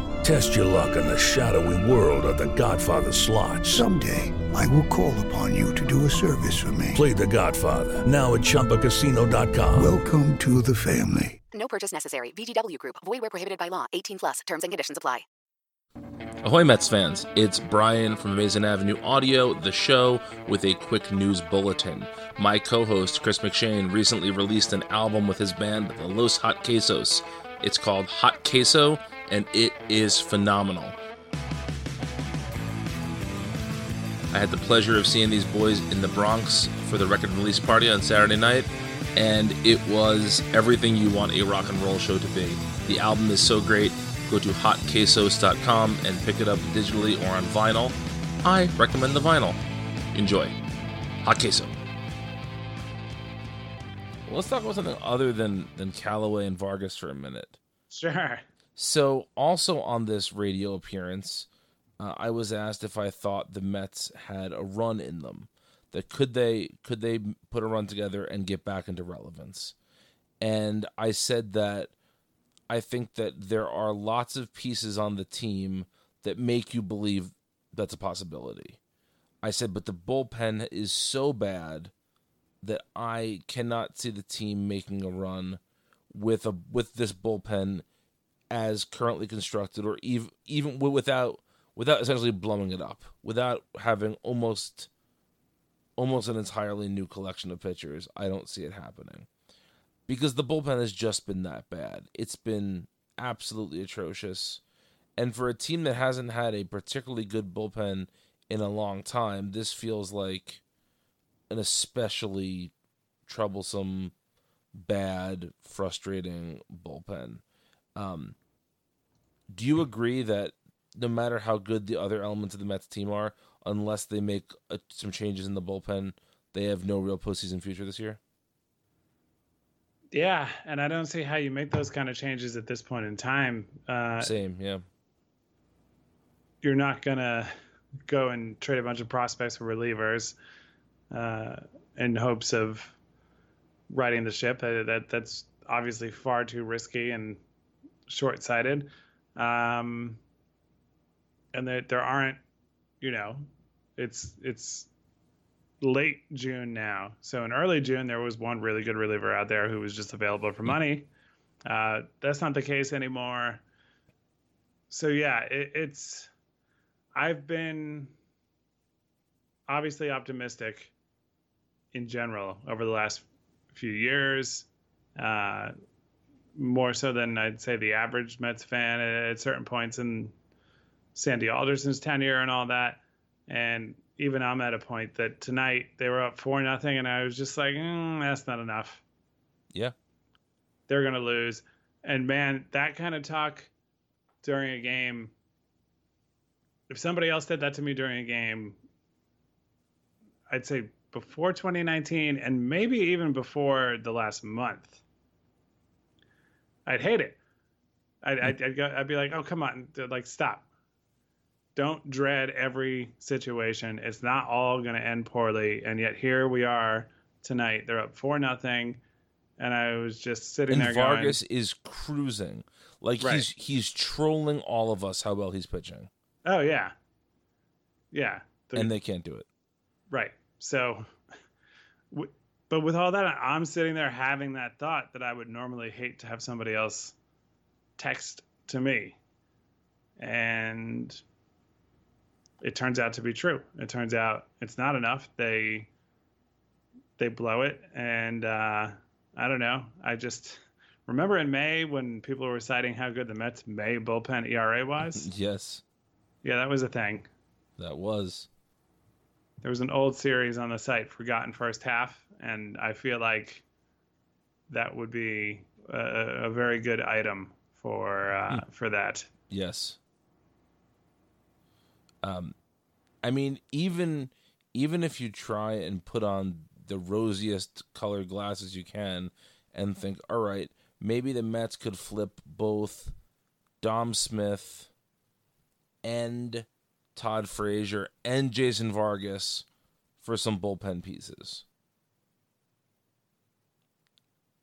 Test your luck in the shadowy world of The Godfather slot. Someday, I will call upon you to do a service for me. Play The Godfather now at ChumbaCasino.com. Welcome to the family. No purchase necessary. VGW Group. Void where prohibited by law. 18 plus. Terms and conditions apply. Ahoy, Mets fans! It's Brian from Amazing Avenue Audio, the show, with a quick news bulletin. My co host, Chris McShane, recently released an album with his band, the Los Hot Quesos. It's called Hot Queso, and it is phenomenal. I had the pleasure of seeing these boys in the Bronx for the record release party on Saturday night, and it was everything you want a rock and roll show to be. The album is so great. Go to hotquesos.com and pick it up digitally or on vinyl. I recommend the vinyl. Enjoy. Hot Queso. Well, let's talk about something other than, than Callaway and Vargas for a minute. Sure. So, also on this radio appearance, uh, I was asked if I thought the Mets had a run in them. That could they could they put a run together and get back into relevance? And I said that I think that there are lots of pieces on the team that make you believe that's a possibility. I said, but the bullpen is so bad that I cannot see the team making a run with a with this bullpen as currently constructed, or even even without without essentially blowing it up, without having almost almost an entirely new collection of pitchers. I don't see it happening because the bullpen has just been that bad. It's been absolutely atrocious. And for a team that hasn't had a particularly good bullpen in a long time, this feels like an especially troublesome, bad, frustrating bullpen. Um, do you agree that no matter how good the other elements of the Mets team are, unless they make uh, some changes in the bullpen, they have no real postseason future this year? Yeah, and I don't see how you make those kind of changes at this point in time. Uh, Same, yeah. You're not gonna go and trade a bunch of prospects for relievers uh, in hopes of riding the ship. That, that that's obviously far too risky and short-sighted. Um, and there there aren't, you know, it's it's late June now. So in early June, there was one really good reliever out there who was just available for money. Uh, that's not the case anymore. So yeah, it, it's. I've been obviously optimistic in general over the last few years, uh, more so than I'd say the average Mets fan at, at certain points in Sandy Alderson's tenure and all that. And even I'm at a point that tonight they were up four nothing, and I was just like, mm, that's not enough. Yeah, they're gonna lose. And man, that kind of talk during a game. If somebody else said that to me during a game, I'd say before 2019 and maybe even before the last month, I'd hate it. I'd, hmm. I'd, I'd, go, I'd be like, oh, come on, like, stop don't dread every situation. It's not all going to end poorly, and yet here we are tonight. They're up four nothing, and I was just sitting and there. Vargas going, is cruising, like Right. he's he's trolling all of us how well he's pitching, "Oh yeah, yeah," They're- and they can't do it. right. So, but with all that, I'm sitting there having that thought that I would normally hate to have somebody else text to me, and it turns out to be true. It turns out it's not enough. They they blow it, and uh, I don't know. I just remember in May when people were citing how good the Mets May bullpen ERA was. Yes, Yeah, that was a thing. that was. There was an old series on the site, Forgotten First Half, and I feel like that would be a, a very good item for uh, for that. Yes. Um, I mean, even even if you try and put on the rosiest colored glasses you can, and think, all right, maybe the Mets could flip both Dom Smith and Todd Frazier and Jason Vargas for some bullpen pieces.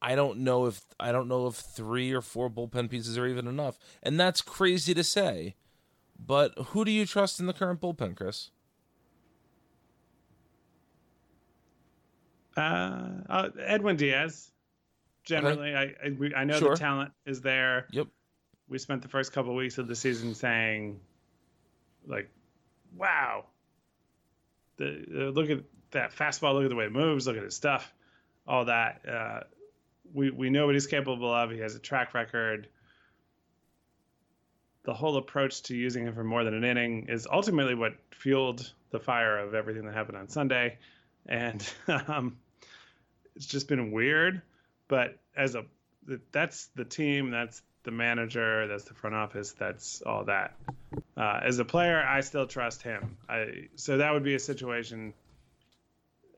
I don't know if I don't know if three or four bullpen pieces are even enough, and that's crazy to say. But who do you trust in the current bullpen, Chris? Uh, uh, Edwin Diaz. Generally, I I, we, I know Sure. the talent is there. Yep. We spent the first couple of weeks of the season saying like, wow. The, the look at that fastball. Look at the way it moves. Look at his stuff. All that. Uh, we we know what he's capable of. He has a track record. The whole approach to using him for more than an inning is ultimately what fueled the fire of everything that happened on Sunday, and um, it's just been weird. But as a that's the team, that's the manager, that's the front office, that's all that. Uh, as a player, I still trust him. I so that would be a situation.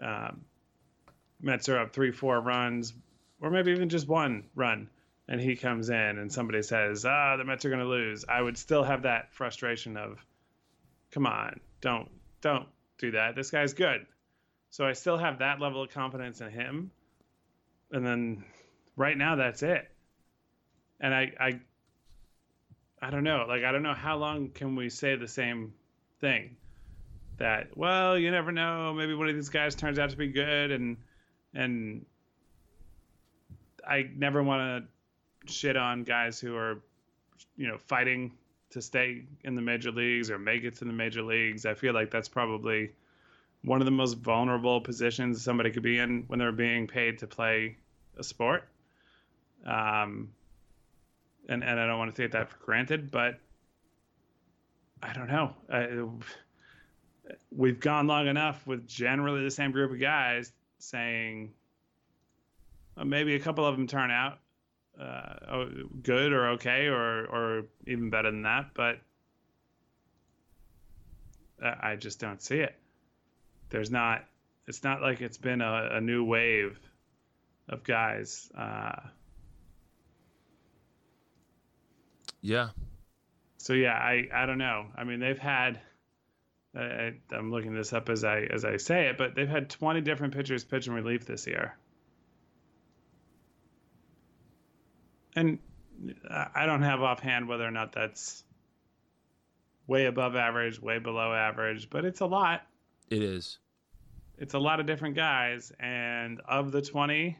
Um, Mets are up three, four runs, or maybe even just one run, and he comes in and somebody says, "Ah, the Mets are going to lose." I would still have that frustration of, "Come on, don't don't do that. This guy's good." So I still have that level of confidence in him. And then right now that's it. And I I I don't know. Like I don't know how long can we say the same thing that well, you never know, maybe one of these guys turns out to be good and and I never want to shit on guys who are you know fighting to stay in the major leagues or make it to the major leagues. I feel like that's probably one of the most vulnerable positions somebody could be in when they're being paid to play a sport. Um, and and I don't want to take that for granted, but I don't know. I, we've gone long enough with generally the same group of guys saying well, maybe a couple of them turn out uh, good or okay or or even better than that, but I just don't see it there's not it's not like it's been a, a new wave of guys. Uh, yeah. So yeah, I I don't know. I mean, they've had. I, I'm looking this up as I as I say it, but they've had 20 different pitchers pitch in relief this year. And I don't have offhand whether or not that's way above average, way below average, but it's a lot. It is. It's a lot of different guys, and of the twenty,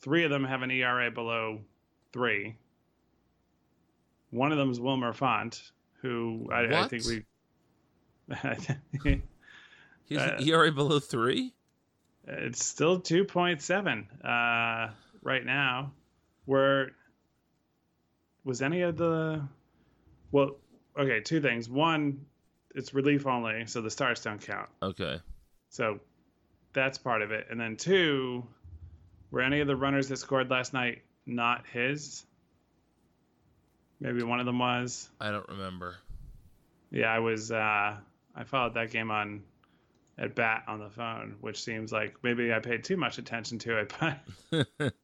three of them have an ERA below three. One of them is Wilmer Font, who I, I think we. He's uh, ERA below three. It's still two point seven uh, right now. Where was any of the? Well, okay, two things. One, it's relief only, so the stars don't count. Okay. So that's part of it. And then two, were any of the runners that scored last night not his? Maybe one of them was. I don't remember. Yeah, I was. Uh, I followed that game on at bat on the phone, which seems like maybe I paid too much attention to it, but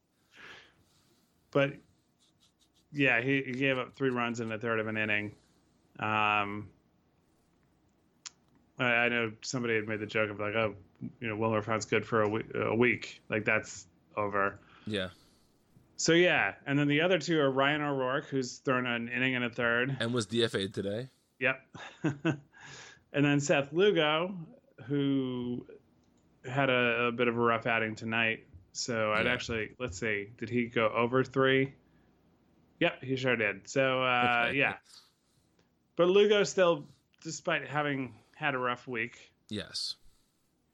but yeah, he, he gave up three runs in the third of an inning. Um, I, I know somebody had made the joke of like, oh, you know, Wilmer Font's good for a, week, a week. Like that's over. Yeah. So yeah, and then the other two are Ryan O'Rourke, who's thrown an inning and a third, and was DFA'd today. Yep. and then Seth Lugo, who had a, a, bit of a rough outing tonight. So I'd actually let's see, did he go over three? Yep, he sure did. So uh, okay. yeah, but Lugo still, despite having had a rough week. Yes.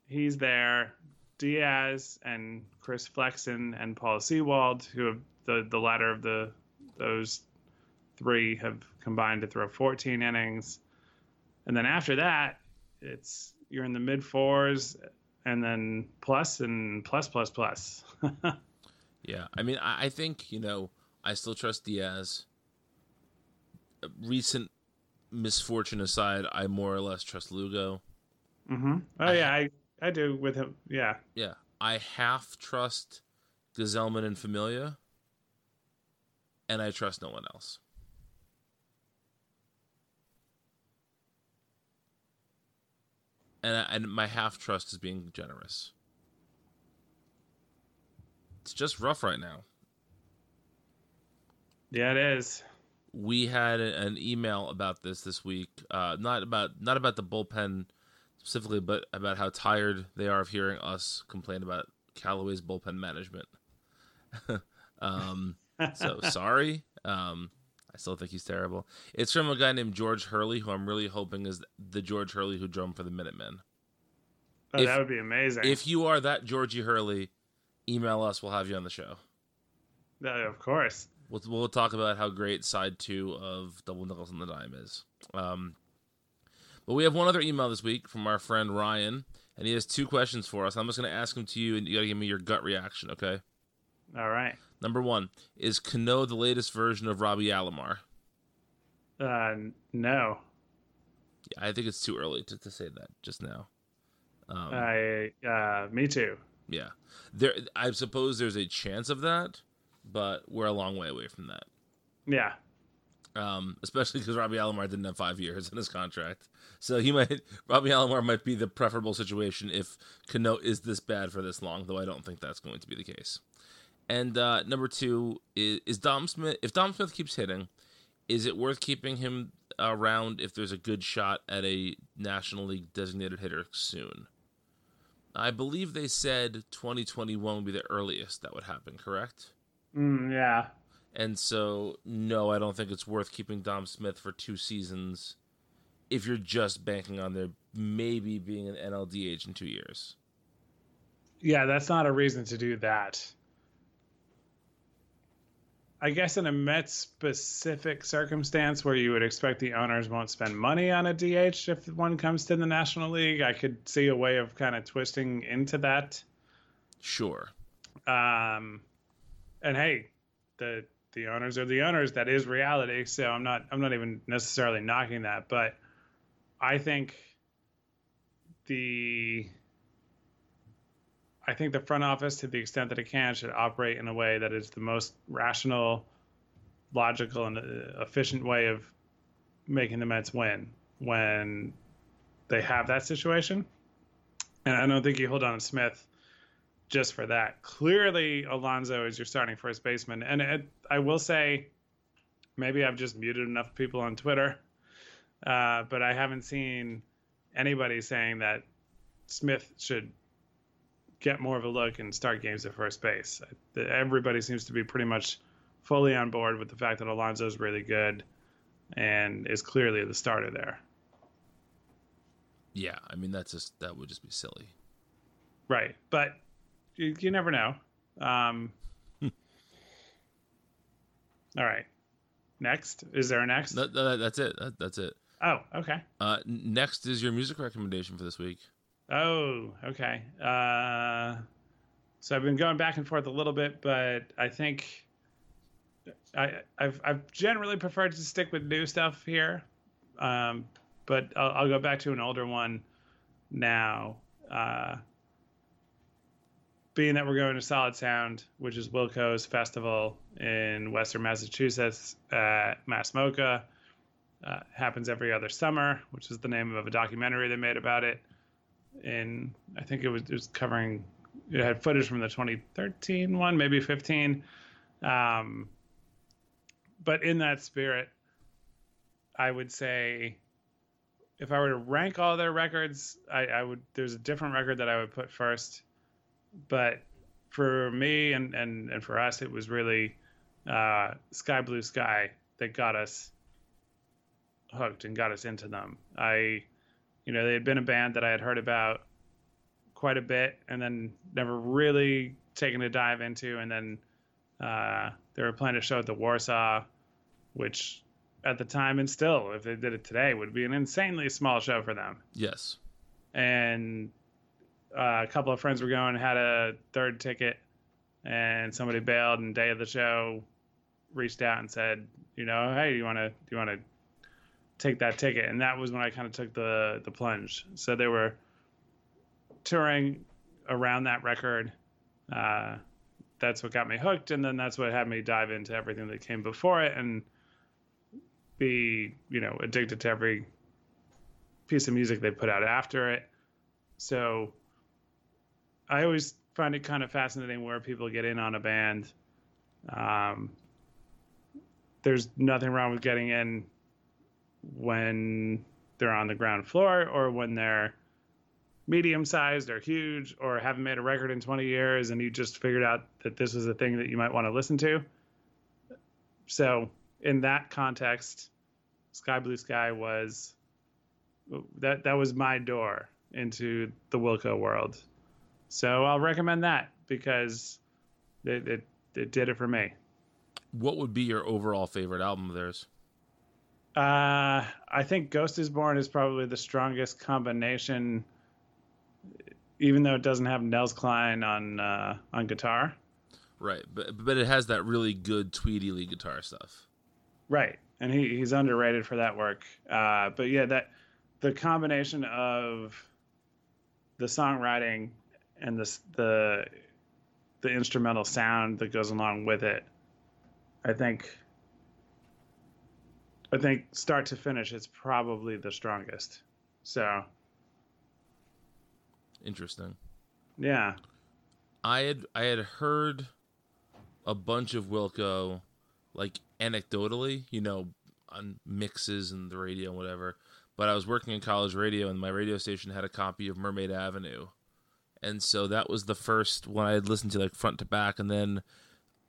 He's there. Diaz and Chris Flexen and Paul Sewald, who have the, the latter of the those three have combined to throw 14 innings. And then after that, it's you're in the mid fours and then plus and plus plus plus. yeah. I mean, I, I think, you know, I still trust Diaz. Recent misfortune aside, I more or less trust Lugo. Mm-hmm. Oh I, yeah, I I do with him. Yeah. Yeah, I half trust Gsellman and Familia, and I trust no one else. And, I, and my half trust is being generous. It's just rough right now. Yeah, it is we had an email about this this week. Uh, not about not about the bullpen specifically, but about how tired they are of hearing us complain about Callaway's bullpen management. um, so sorry. Um, I still think he's terrible. It's from a guy named George Hurley, who I'm really hoping is the George Hurley who drummed for the Minutemen. Oh, If- that would be amazing. If you are that Georgie Hurley, email us. We'll have you on the show. Uh, of course. We'll, we'll talk about how great side two of Double Nickels on the Dime is. Um, but we have one other email this week from our friend Ryan, and he has two questions for us. I'm just going to ask them to you, and you got to give me your gut reaction, okay? All right. Number one is Cano the latest version of Robbie Alomar? Uh, no. Yeah, I think it's too early to, to say that just now. Um, I. Uh, me too. yeah, there. I suppose there's a chance of that, but we're a long way away from that. Yeah. Um, especially because Robbie Alomar didn't have five years in his contract. So he might Robbie Alomar might be the preferable situation if Cano is this bad for this long, though I don't think that's going to be the case. And uh, number two is, is Dom Smith. If Dom Smith keeps hitting, is it worth keeping him around if there's a good shot at a National League designated hitter soon? I believe they said 2021 would be the earliest that would happen. Correct? Mm, yeah. And so, no, I don't think it's worth keeping Dom Smith for two seasons if you're just banking on there maybe being an NLDH in two years. Yeah, that's not a reason to do that. I guess in a Mets specific circumstance where you would expect the owners won't spend money on a DH if one comes to the National League, I could see a way of kind of twisting into that. Sure. Um, and hey, the the owners are the owners. That is reality. So I'm not I'm not even necessarily knocking that, but I think the I think the front office, to the extent that it can, should operate in a way that is the most rational, logical, and uh, efficient way of making the Mets win when they have that situation. And I don't think you hold on to Smith just for that. Clearly, Alonso is your starting first baseman. And it, I will say, maybe I've just muted enough people on Twitter, uh, but I haven't seen anybody saying that Smith should get more of a look and start games at first base. Everybody seems to be pretty much fully on board with the fact that Alonso is really good and is clearly the starter there. Yeah, I mean that's just that would just be silly. Right, but you, you never know. Um, all right. Next, is there a next? That, that- that's it. That, that's it. Oh, okay. Uh, next is your music recommendation for this week. Oh, okay. Uh, so I've been going back and forth a little bit, but I think I, I've I've generally preferred to stick with new stuff here, um, but I'll, I'll go back to an older one now. Uh, being that we're going to Solid Sound, which is Wilco's festival in Western Massachusetts at MASS MoCA, uh, happens every other summer, which is the name of a documentary they made about it in I think it was it was covering it had footage from the 2013 one, maybe 15. Um, but in that spirit, I would say if I were to rank all their records, I, I would there's a different record that I would put first. But for me and and, and for us, it was really uh, Sky Blue Sky that got us hooked and got us into them. I you know, they had been a band that I had heard about quite a bit and then never really taken a dive into. And then uh, they were playing a show at the Warsaw, which at the time and still, if they did it today, would be an insanely small show for them. Yes. And uh, a couple of friends were going, had a third ticket, and somebody bailed. And day of the show, reached out and said, you know, hey, do you want to, do you want to take that ticket? And that was when I kind of took the the plunge. So they were touring around that record. Uh, that's what got me hooked, and then that's what had me dive into everything that came before it and be, you know, addicted to every piece of music they put out after it. So I always find it kind of fascinating where people get in on a band. Um, there's nothing wrong with getting in when they're on the ground floor or when they're medium sized or huge or haven't made a record in 20 years and you just figured out that this was a thing that you might want to listen to. So in that context, Sky Blue Sky was that that was my door into the Wilco world. So I'll recommend that because it it, it did it for me. What would be your overall favorite album of theirs? Uh, I think Ghost is Born is probably the strongest combination, even though it doesn't have Nels Cline on uh, on guitar. Right, but but it has that really good Tweedy Lee guitar stuff. Right, and he, he's underrated for that work. Uh, but yeah, that the combination of the songwriting and the the the instrumental sound that goes along with it, I think. I think start to finish, it's probably the strongest. So Interesting. yeah, I had I had heard a bunch of Wilco, like anecdotally, you know, on mixes and the radio and whatever. But I was working in college radio, and my radio station had a copy of Mermaid Avenue, and so that was the first one I had listened to, like front to back. And then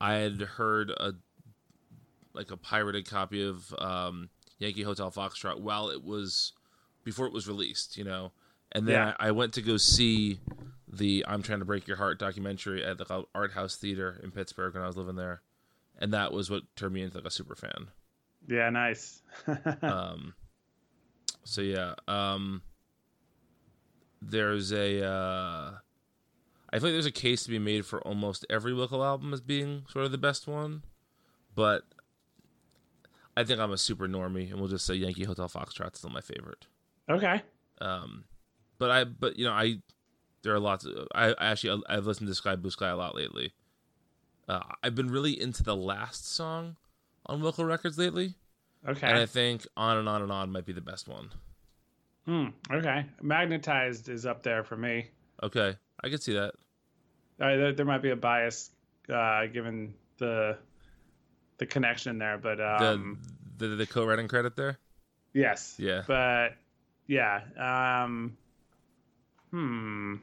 I had heard a like a pirated copy of um, Yankee Hotel Foxtrot while it was before it was released, you know. And then Yeah. I, I went to go see the "I'm Trying to Break Your Heart" documentary at the Art House Theater in Pittsburgh when I was living there, and that was what turned me into like a super fan. yeah, nice. Um, so yeah, um, there's a uh, I feel like there's a case to be made for almost every Wilco album as being sort of the best one, but I think I'm a super normie, and we'll just say Yankee Hotel Foxtrot's still my favorite. okay. Um, but I, but you know, I there are lots. Of, I, I actually I've listened to Sky Blue Sky a lot lately. Uh, I've been really into the last song on Wilco Records lately, Okay. and I think On and On and On might be the best one. Hmm. Okay. Magnetized is up there for me. Okay, I could see that. There, there might be a bias uh, given the the connection there, but um, the, the the co-writing credit there. yes. Yeah. But yeah. Um, hmm.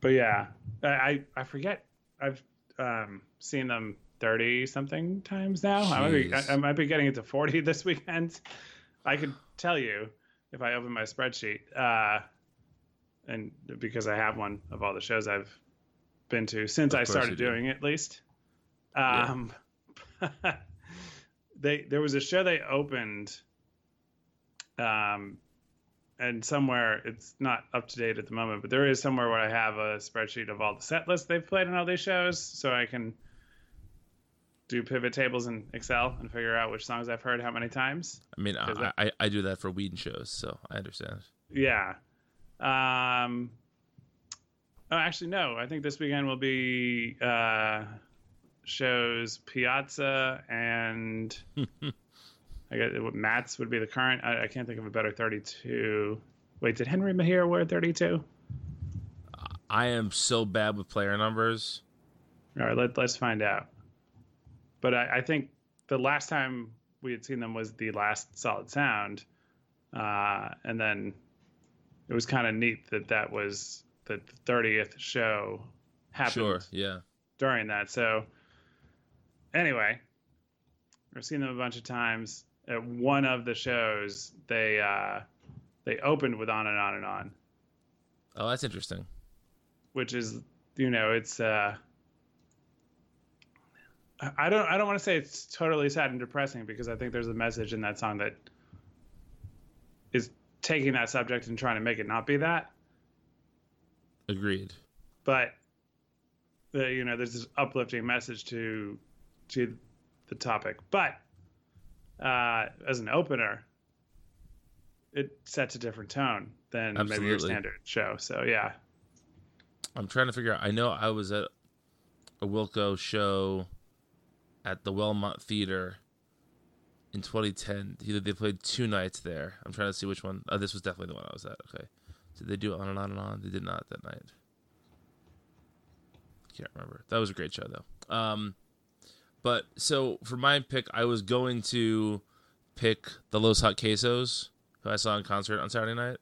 But yeah, I I, I forget. I've um, seen them thirty something times now. I might, be, I, I might be getting it to forty this weekend. I could tell you if I open my spreadsheet, uh, and because I have one of all the shows I've been to since I started doing it, at least. Yeah. Um, they there was a show they opened, um, and somewhere it's not up to date at the moment, but there is somewhere where I have a spreadsheet of all the set lists they've played on all these shows, so I can do pivot tables in Excel and figure out which songs I've heard how many times. I mean, I, I I do that for weed shows, so I understand. Yeah. Um. Oh, actually, no. I think this weekend will be uh, shows Piazza and I guess it, Matz would be the current. I, I can't think of a better 32. Wait, did Henry Mahir wear 32? I am so bad with player numbers. All right, let, let's find out. But I, I think the last time we had seen them was the last Solid Sound, uh, and then it was kind of neat that that was the thirtieth show happened Sure, yeah. during that. So anyway, I've seen them a bunch of times. At one of the shows, they uh, they opened with on and on and on Oh, that's interesting. which is you know it's uh I don't I don't want to say it's totally sad and depressing because I think there's a message in that song that is taking that subject and trying to make it not be that Agreed. but the, you know there's this uplifting message to to the topic but uh as an opener it sets a different tone than maybe your standard show so yeah I'm trying to figure out. I know I was at a Wilco show at the Wellmont Theater in 2010. They played two nights there. I'm trying to see which one. Oh, this was definitely the one I was at. Okay. Did they do it on and on and on? They did not that night. Can't remember. That was a great show though. Um, but so for my pick, I was going to pick the Los Hot Quesos, who I saw in concert on Saturday night.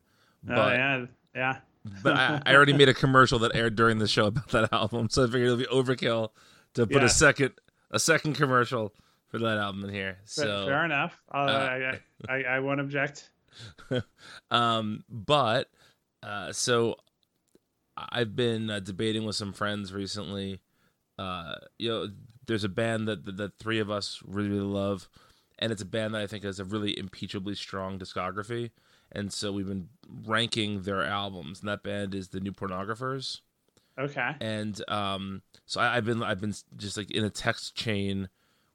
oh But yeah yeah but I, I already made a commercial that aired during the show about that album, so I figured it'll be overkill to put a second a second commercial for that album in here. So fair enough. Uh, I, I, I won't object. um, but uh, so I've been uh, debating with some friends recently. Uh, you know, there's a band that, that the three of us really, really love, and it's a band that I think has a really impeachably strong discography. And so we've been ranking their albums, and that band is the New Pornographers. Okay. And um, so I, I've been I've been just like in a text chain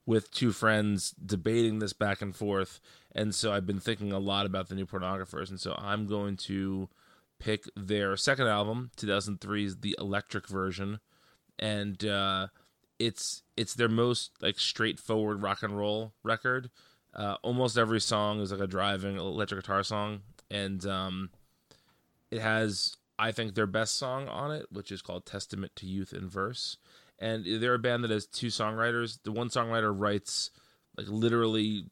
with two friends debating this back and forth, and so I've been thinking a lot about the New Pornographers, and so I'm going to pick their second album, 2003's The Electric Version, and uh, it's it's their most like straightforward rock and roll record. Uh, almost every song is like a driving electric guitar song, and um, it has I think their best song on it, which is called "Testament to Youth in Verse." And they're a band that has two songwriters. The one songwriter writes like literally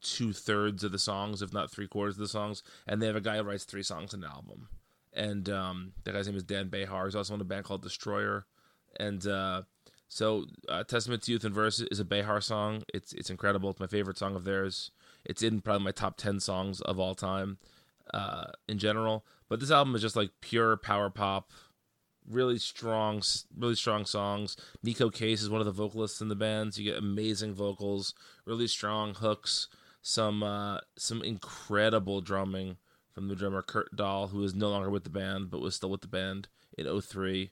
two thirds of the songs, if not three quarters of the songs, and they have a guy who writes three songs in an album. And um, that guy's name is Dan Bejar. He's also in a band called Destroyer. And uh, so, uh, "Testament to Youth and Verse" is a Bejar song. It's it's incredible. It's my favorite song of theirs. It's in probably my top ten songs of all time, uh, in general. But this album is just like pure power pop, really strong, really strong songs. Neko Case is one of the vocalists in the band. So you get amazing vocals, really strong hooks, some uh, some incredible drumming from the drummer Kurt Dahl, who is no longer with the band but was still with the band in 03.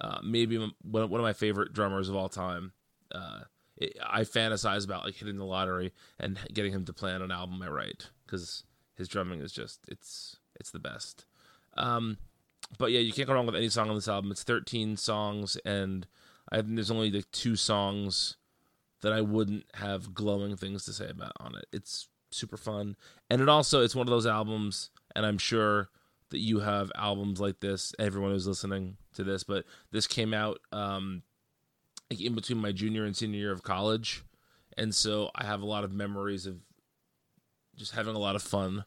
Uh, maybe one of my favorite drummers of all time. Uh, it, I fantasize about like hitting the lottery and getting him to play on an album I write because his drumming is just it's it's the best. Um, but yeah, you can't go wrong with any song on this album. It's 13 songs, and I think there's only like two songs that I wouldn't have glowing things to say about on it. It's super fun, and it also it's one of those albums, and I'm sure that you have albums like this. Everyone who's listening to this, but this came out um, like in between my junior and senior year of college, and so I have a lot of memories of just having a lot of fun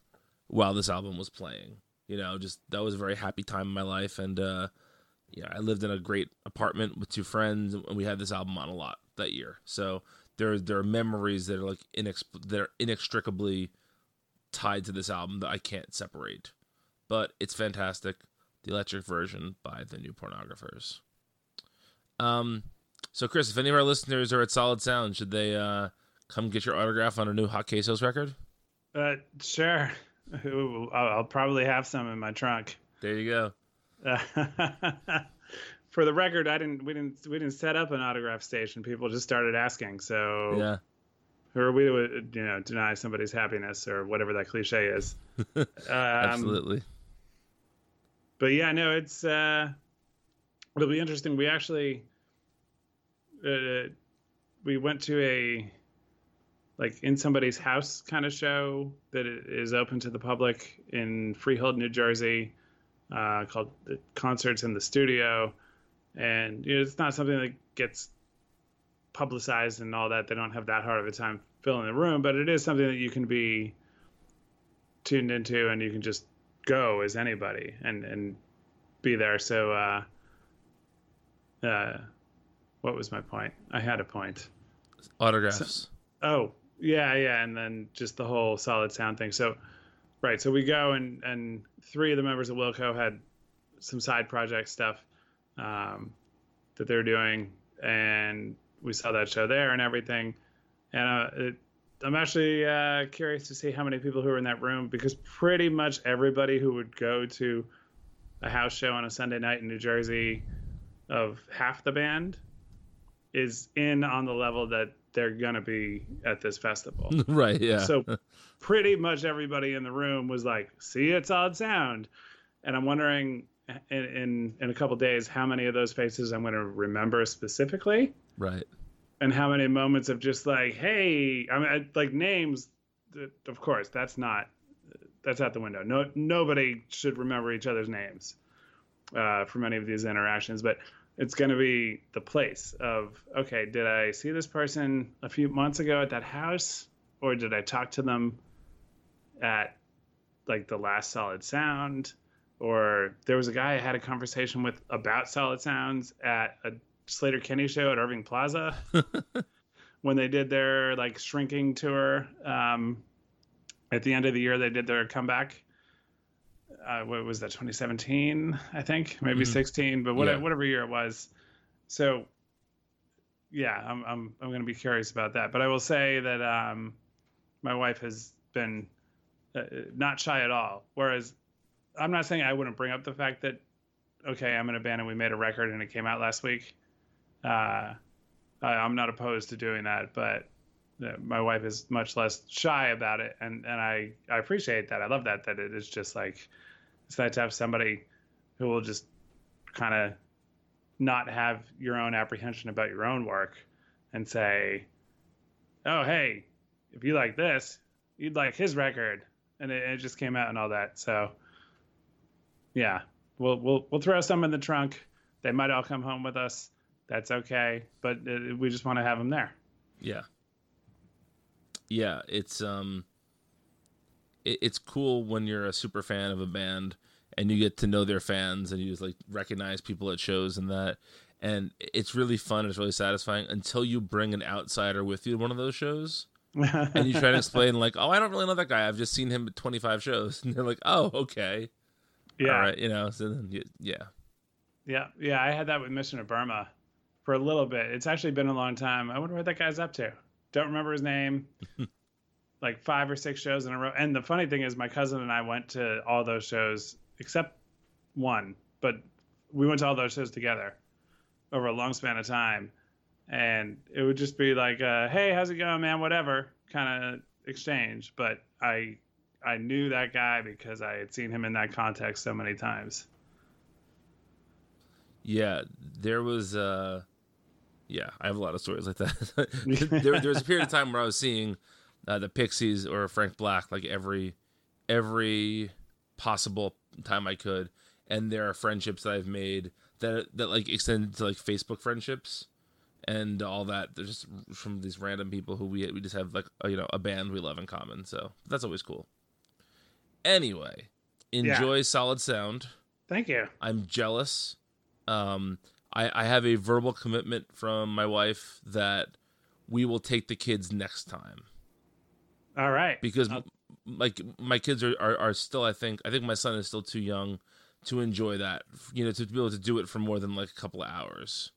while this album was playing you know, just that was a very happy time in my life. And, uh, yeah, I lived in a great apartment with two friends, and we had this album on a lot that year. So there, there are memories that are like inex- that are inextricably tied to this album that I can't separate. But it's fantastic. The electric version by the New Pornographers. Um, so Chris, if any of our listeners are at Solid Sound, should they uh, come get your autograph on a new Hot Quesos record? Uh, sure. I'll probably have some in my trunk. There you go. for the record, I didn't. We didn't. We didn't set up an autograph station. People just started asking. So yeah. Who are we to you know deny somebody's happiness or whatever that cliche is? um, Absolutely. But yeah, no, it's uh, it'll be interesting. We actually uh, we went to a like in somebody's house kind of show that is open to the public in Freehold, New Jersey, uh, called the Concerts in the Studio, and you know, it's not something that gets publicized and all that. They don't have that hard of a time filling the room, but it is something that you can be tuned into, and you can just go as anybody and and be there. So, uh, uh, what was my point? I had a point. Autographs. So, oh, yeah, yeah, and then just the whole solid sound thing. So, right, so we go and and three of the members of Wilco had some side project stuff um, that they're doing, and we saw that show there and everything. And uh, it, I'm actually uh, curious to see how many people who were in that room because pretty much everybody who would go to a house show on a Sunday night in New Jersey of half the band is in on the level that they're going to be at this festival. right, yeah. So pretty much everybody in the room was like, "See, it's odd sound." And I'm wondering in in, in a couple days how many of those faces I'm going to remember specifically. Right. And how many moments of just like, "Hey, I mean like names of course, that's not that's out the window. No nobody should remember each other's names uh, from any of these interactions, but it's going to be the place of okay did i see this person a few months ago at that house or did i talk to them at like the last solid sound or there was a guy i had a conversation with about solid sounds at a Sleater-Kinney show at irving plaza when they did their like shrinking tour um, at the end of the year. They did their comeback. Uh, what was that? 2017, I think, maybe Mhm. 16, but whatever, Yeah. whatever year it was. So, yeah, I'm I'm I'm going to be curious about that. But I will say that um, my wife has been uh, not shy at all. Whereas I'm not saying I wouldn't bring up the fact that okay, I'm in a band and we made a record and it came out last week. Uh, I, I'm not opposed to doing that, but uh, my wife is much less shy about it, and and I I appreciate that. I love that that it is just like it's nice to have somebody who will just kind of not have your own apprehension about your own work and say, oh hey, if you like this, you'd like his record, and it, it just came out and all that. So yeah, we'll we'll we'll throw some in the trunk. They might all come home with us. That's okay, but uh, we just want to have them there. Yeah. Yeah, it's um it, it's cool when you're a super fan of a band and you get to know their fans and you just like recognize people at shows and that and it's really fun, it's really satisfying until you bring an outsider with you to one of those shows and you try to explain like, "Oh, I don't really know that guy. I've just seen him at 25 shows." And they're like, "Oh, okay." Yeah. All right, you know, so then you, yeah. Yeah, yeah, I had that with Mission of Burma for a little bit. It's actually been a long time. I wonder what that guy's up to. Don't remember his name. like five or six shows in a row. And the funny thing is, my cousin and I went to all those shows except one, but we went to all those shows together over a long span of time. And it would just be like, uh, "Hey, how's it going, man? Whatever," kind of exchange. But I, I knew that guy because I had seen him in that context so many times. Yeah, there was uh yeah, I have a lot of stories like that. there, there was a period of time where I was seeing uh, the Pixies or Frank Black like every every possible time I could, and there are friendships that I've made that that like extend to like Facebook friendships and all that. They're just from these random people who we we just have like a, you know a band we love in common. So that's always cool. Anyway, enjoy Solid Sound. Thank you. I'm jealous. Um, I, I have a verbal commitment from my wife that we will take the kids next time All right. because m like my kids are, are, are still I think I think my son is still too young to enjoy that you know to be able to do it for more than like a couple of hours.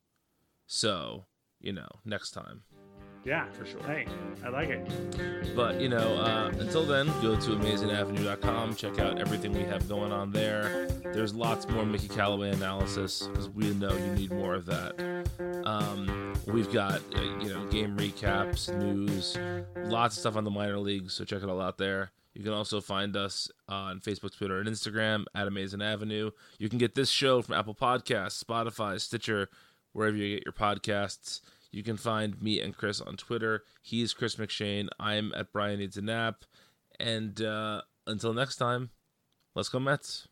So you know next time. Yeah, for sure. Hey, I like it. But, you know, uh, until then, go to amazingavenue.com, check out everything we have going on there. There's lots more Mickey Callaway analysis because we know you need more of that. Um, we've got, uh, you know, game recaps, news, lots of stuff on the minor leagues, so check it all out there. You can also find us on Facebook, Twitter, and Instagram at Amazing Avenue. You can get this show from Apple Podcasts, Spotify, Stitcher, wherever you get your podcasts. You can find me and Chris on Twitter. He's Chris McShane. I'm at Brian Needs a Nap. And uh, until next time, let's go Mets.